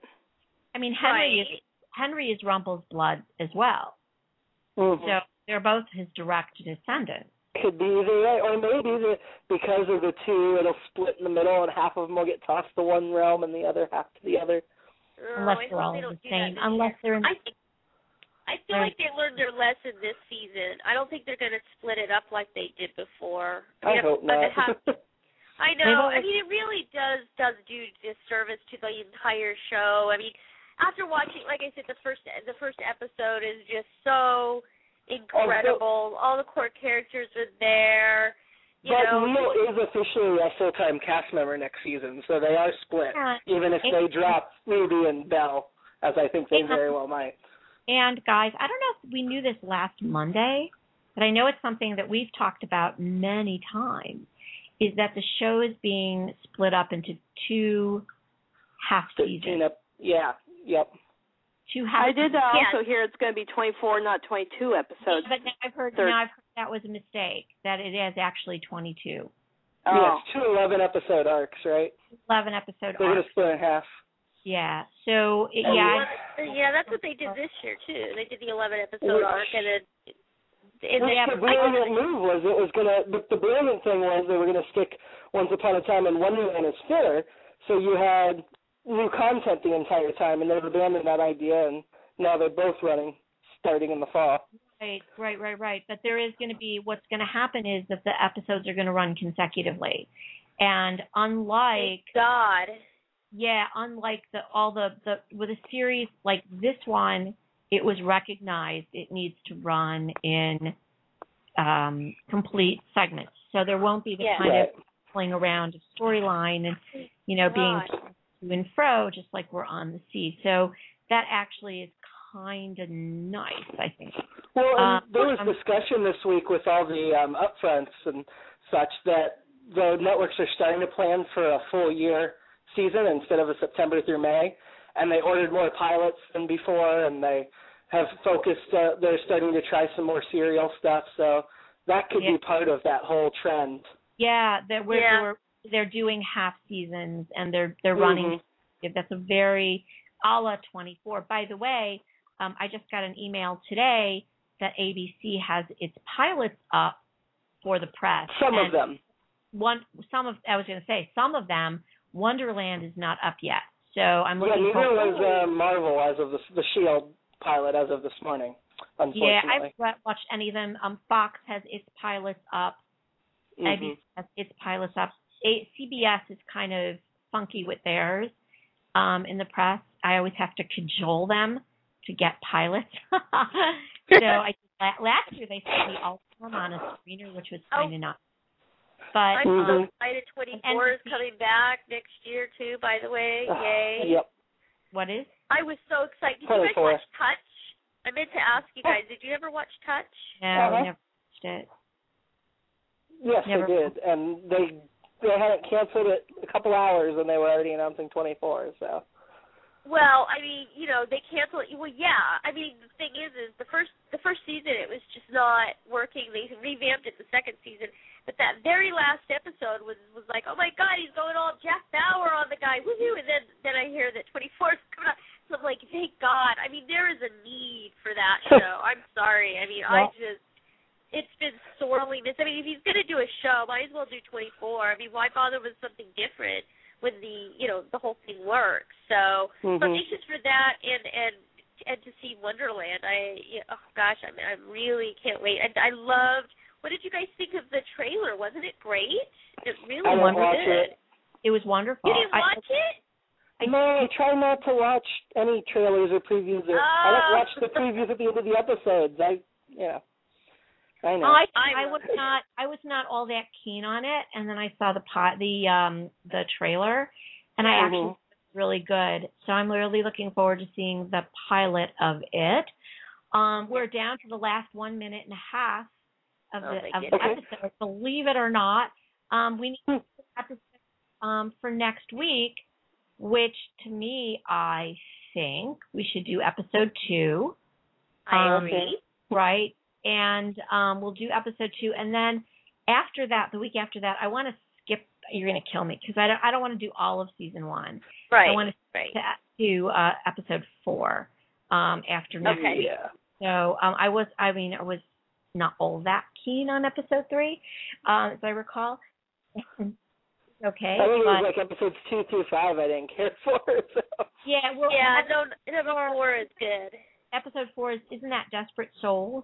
I mean, Henry right. is Henry is Rumpel's blood as well. hmm So they're both his direct descendants. Could be either way, or maybe the, because of the two, it'll split in the middle, and half of them will get tossed to one realm, and the other half to the other. Oh, Unless I they're all they the same. Unless they're in I think I feel like they learned their lesson this season. I don't think they're going to split it up like they did before. I mean, hope not. it has- I know. I mean, it really does does do disservice to the entire show. I mean, after watching, like I said, the first the first episode is just so oh, incredible. All the core characters are there. You but know, Neal is officially a full-time cast member next season, so they are split, Yeah. even if they drop Ruby and Belle, as I think they Yeah. very well might. And guys, I don't know if we knew this last Monday, but I know it's something that we've talked about many times. Is that the show is being split up into two half Fifteen seasons? up, yeah, yep. Two half. I did uh, Yes. also hear it's going to be 24, not 22 episodes. But now I've heard Third. now I've heard that was a mistake. That it is actually 22, Oh. Yes, two eleven episode arcs, right? 11 episode arcs. They're gonna split in half. Yeah. So it, yeah. yeah, that's what they did this year too. They did the 11 episode Which- arc, and then and Which then the brilliant move was it was gonna But the brilliant thing was they were gonna stick Once Upon a Time in Wonderland as filler, so you had new content the entire time, and they've abandoned that idea, and now they're both running starting in the fall. Right, right, right, right. But there is going to be what's going to happen is that the episodes are going to run consecutively, and unlike God. yeah, unlike the all the the with a series like this one, it was recognized it needs to run in um complete segments. So there won't be the Yeah. kind Right. of playing around of storyline and you know being God. to and fro just like we're on the sea. So that actually is kind of nice, I think. Well, Uh, there was um, discussion this week with all the um, upfronts and such that the networks are starting to plan for a full year season instead of a September through May, and they ordered more pilots than before, and they have focused. Uh, they're starting to try some more serial stuff, so that could Yeah. be part of that whole trend. Yeah, they're we're, Yeah. We're, they're doing half seasons and they're they're running. Mhm. That's a very a la 24. By the way, um, I just got an email today that ABC has its pilots up for the press. Some of them. One, some of I was going to say some of them. Wonderland is not up yet, so I'm Yeah, looking neither for. was uh, Marvel as of the, the Shield pilot as of this morning. yeah, I haven't watched any of them. Um, Fox has its pilots up. Mhm. ABC has its pilots up. A- CBS is kind of funky with theirs um, in the press. I always have to cajole them to get pilots. so I la- last year they sent me all of them on a screener, which was kind of nice. But I'm um, so Mhm. excited. 24 is coming back next year too. By the way, yay! Yep. what is? I was so excited. Did you guys 24. watch Touch? I meant to ask you guys. Did you ever watch Touch? No, Uh-huh. I never watched it. Yes, Never- they did, and they they hadn't canceled it a couple hours, and they were already announcing 24. So Well, I mean, you know, they canceled it. Well, yeah. I mean, the thing is, is the first the first season it was just not working. They revamped it the second season, but that very last episode was was like, oh my god, he's going all Jack Bauer on the guy, woohoo! And then then I hear that 24 is coming out. So I'm like, thank God. I mean, there is a need for that show. I'm sorry. I mean, I just it's been sorely missed. I mean, if he's going to do a show, might as well do 24. I mean, why bother with something different when the you know the whole thing works? So Mhm. so anxious for that and and and to see Wonderland. I yeah, oh gosh, I mean, I really can't wait. And I loved. What did you guys think of the trailer? Wasn't it great? It really I was watch good. it. It was wonderful. You didn't I- watch it? I- no, I try not to watch any trailers or previews. Or, I don't Oh. watch the previews at the end of the episodes. I, you know, I know. I I I love was not I was not all that keen on it, and then I saw the pot the um the trailer, and I Mhm. actually thought it was really good. So I'm really looking forward to seeing the pilot of it. Um, we're down to the last one minute and a half of Oh, the of the episode. Believe it or not, um, we need to episode um for next week, which to me I think we should do episode two I Um, agree. right? And um, we'll do episode two, and then after that, the week after that, I want to skip. You're gonna kill me because I don't. I don't want to do all of season one. Right. I want right. to do uh, episode four um, after next Okay. week. Yeah. So um, I was. I mean, I was not all that keen on episode three, um, as I recall. okay, I think it was like episodes two through five. I didn't care for. So. yeah, well, Yeah, ep- no, number four is good. episode four is isn't that Desperate Souls?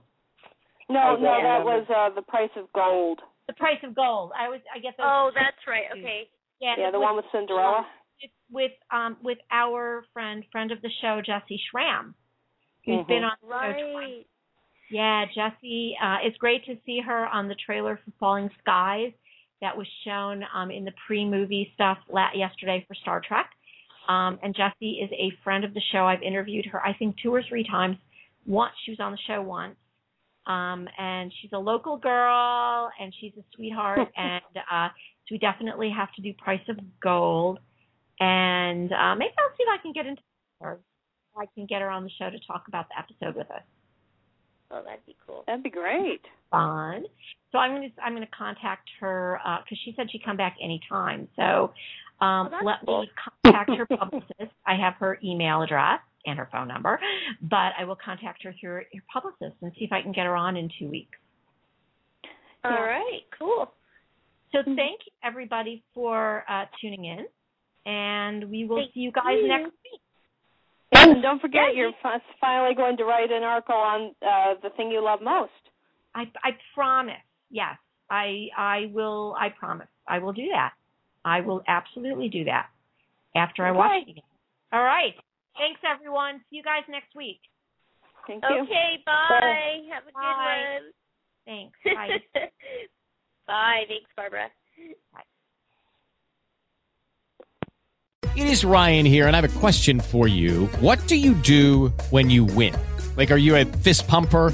No, Oh, no, that was uh the price of gold. The Price of Gold. I was I get those. Oh, that's right. Okay. yeah, Yeah, the with, one with Cinderella. with with um with our friend friend of the show Jessy Schram, who's Mhm. been on the show twice. Right. Yeah, Jessy. Uh, it's great to see her on the trailer for Falling Skies that was shown um, in the pre-movie stuff la- yesterday for Star Trek. Um, and Jessy is a friend of the show. I've interviewed her, I think, two or three times. Once she was on the show once, um, and she's a local girl, and she's a sweetheart. and uh, so we definitely have to do Price of Gold. And uh, maybe I'll see if I can get into her. I can get her on the show to talk about the episode with us Oh, that'd be cool. That'd be great. fun. So I'm going to I'm going to contact her because she said she'd come back anytime. So um, Oh, let cool. me contact her publicist. I have her email address and her phone number, but I will contact her through her, her publicist and see if I can get her on in two weeks. All right. Cool. So Mm-hmm. thank everybody for uh, tuning in, and we will Thank see you guys you. next week. And don't forget, Yeah, you're fi- finally going to write an article on uh the thing you love most. I I promise. Yes, I I will. I promise. I will do that. I will absolutely do that after I watch it again. All right. Thanks, everyone. See you guys next week. Thank you. Okay. Bye. Have a good one. Thanks. Bye. Bye. Thanks, Barbara. It is Ryan here, and I have a question for you. What do you do when you win? Like, are you a fist pumper?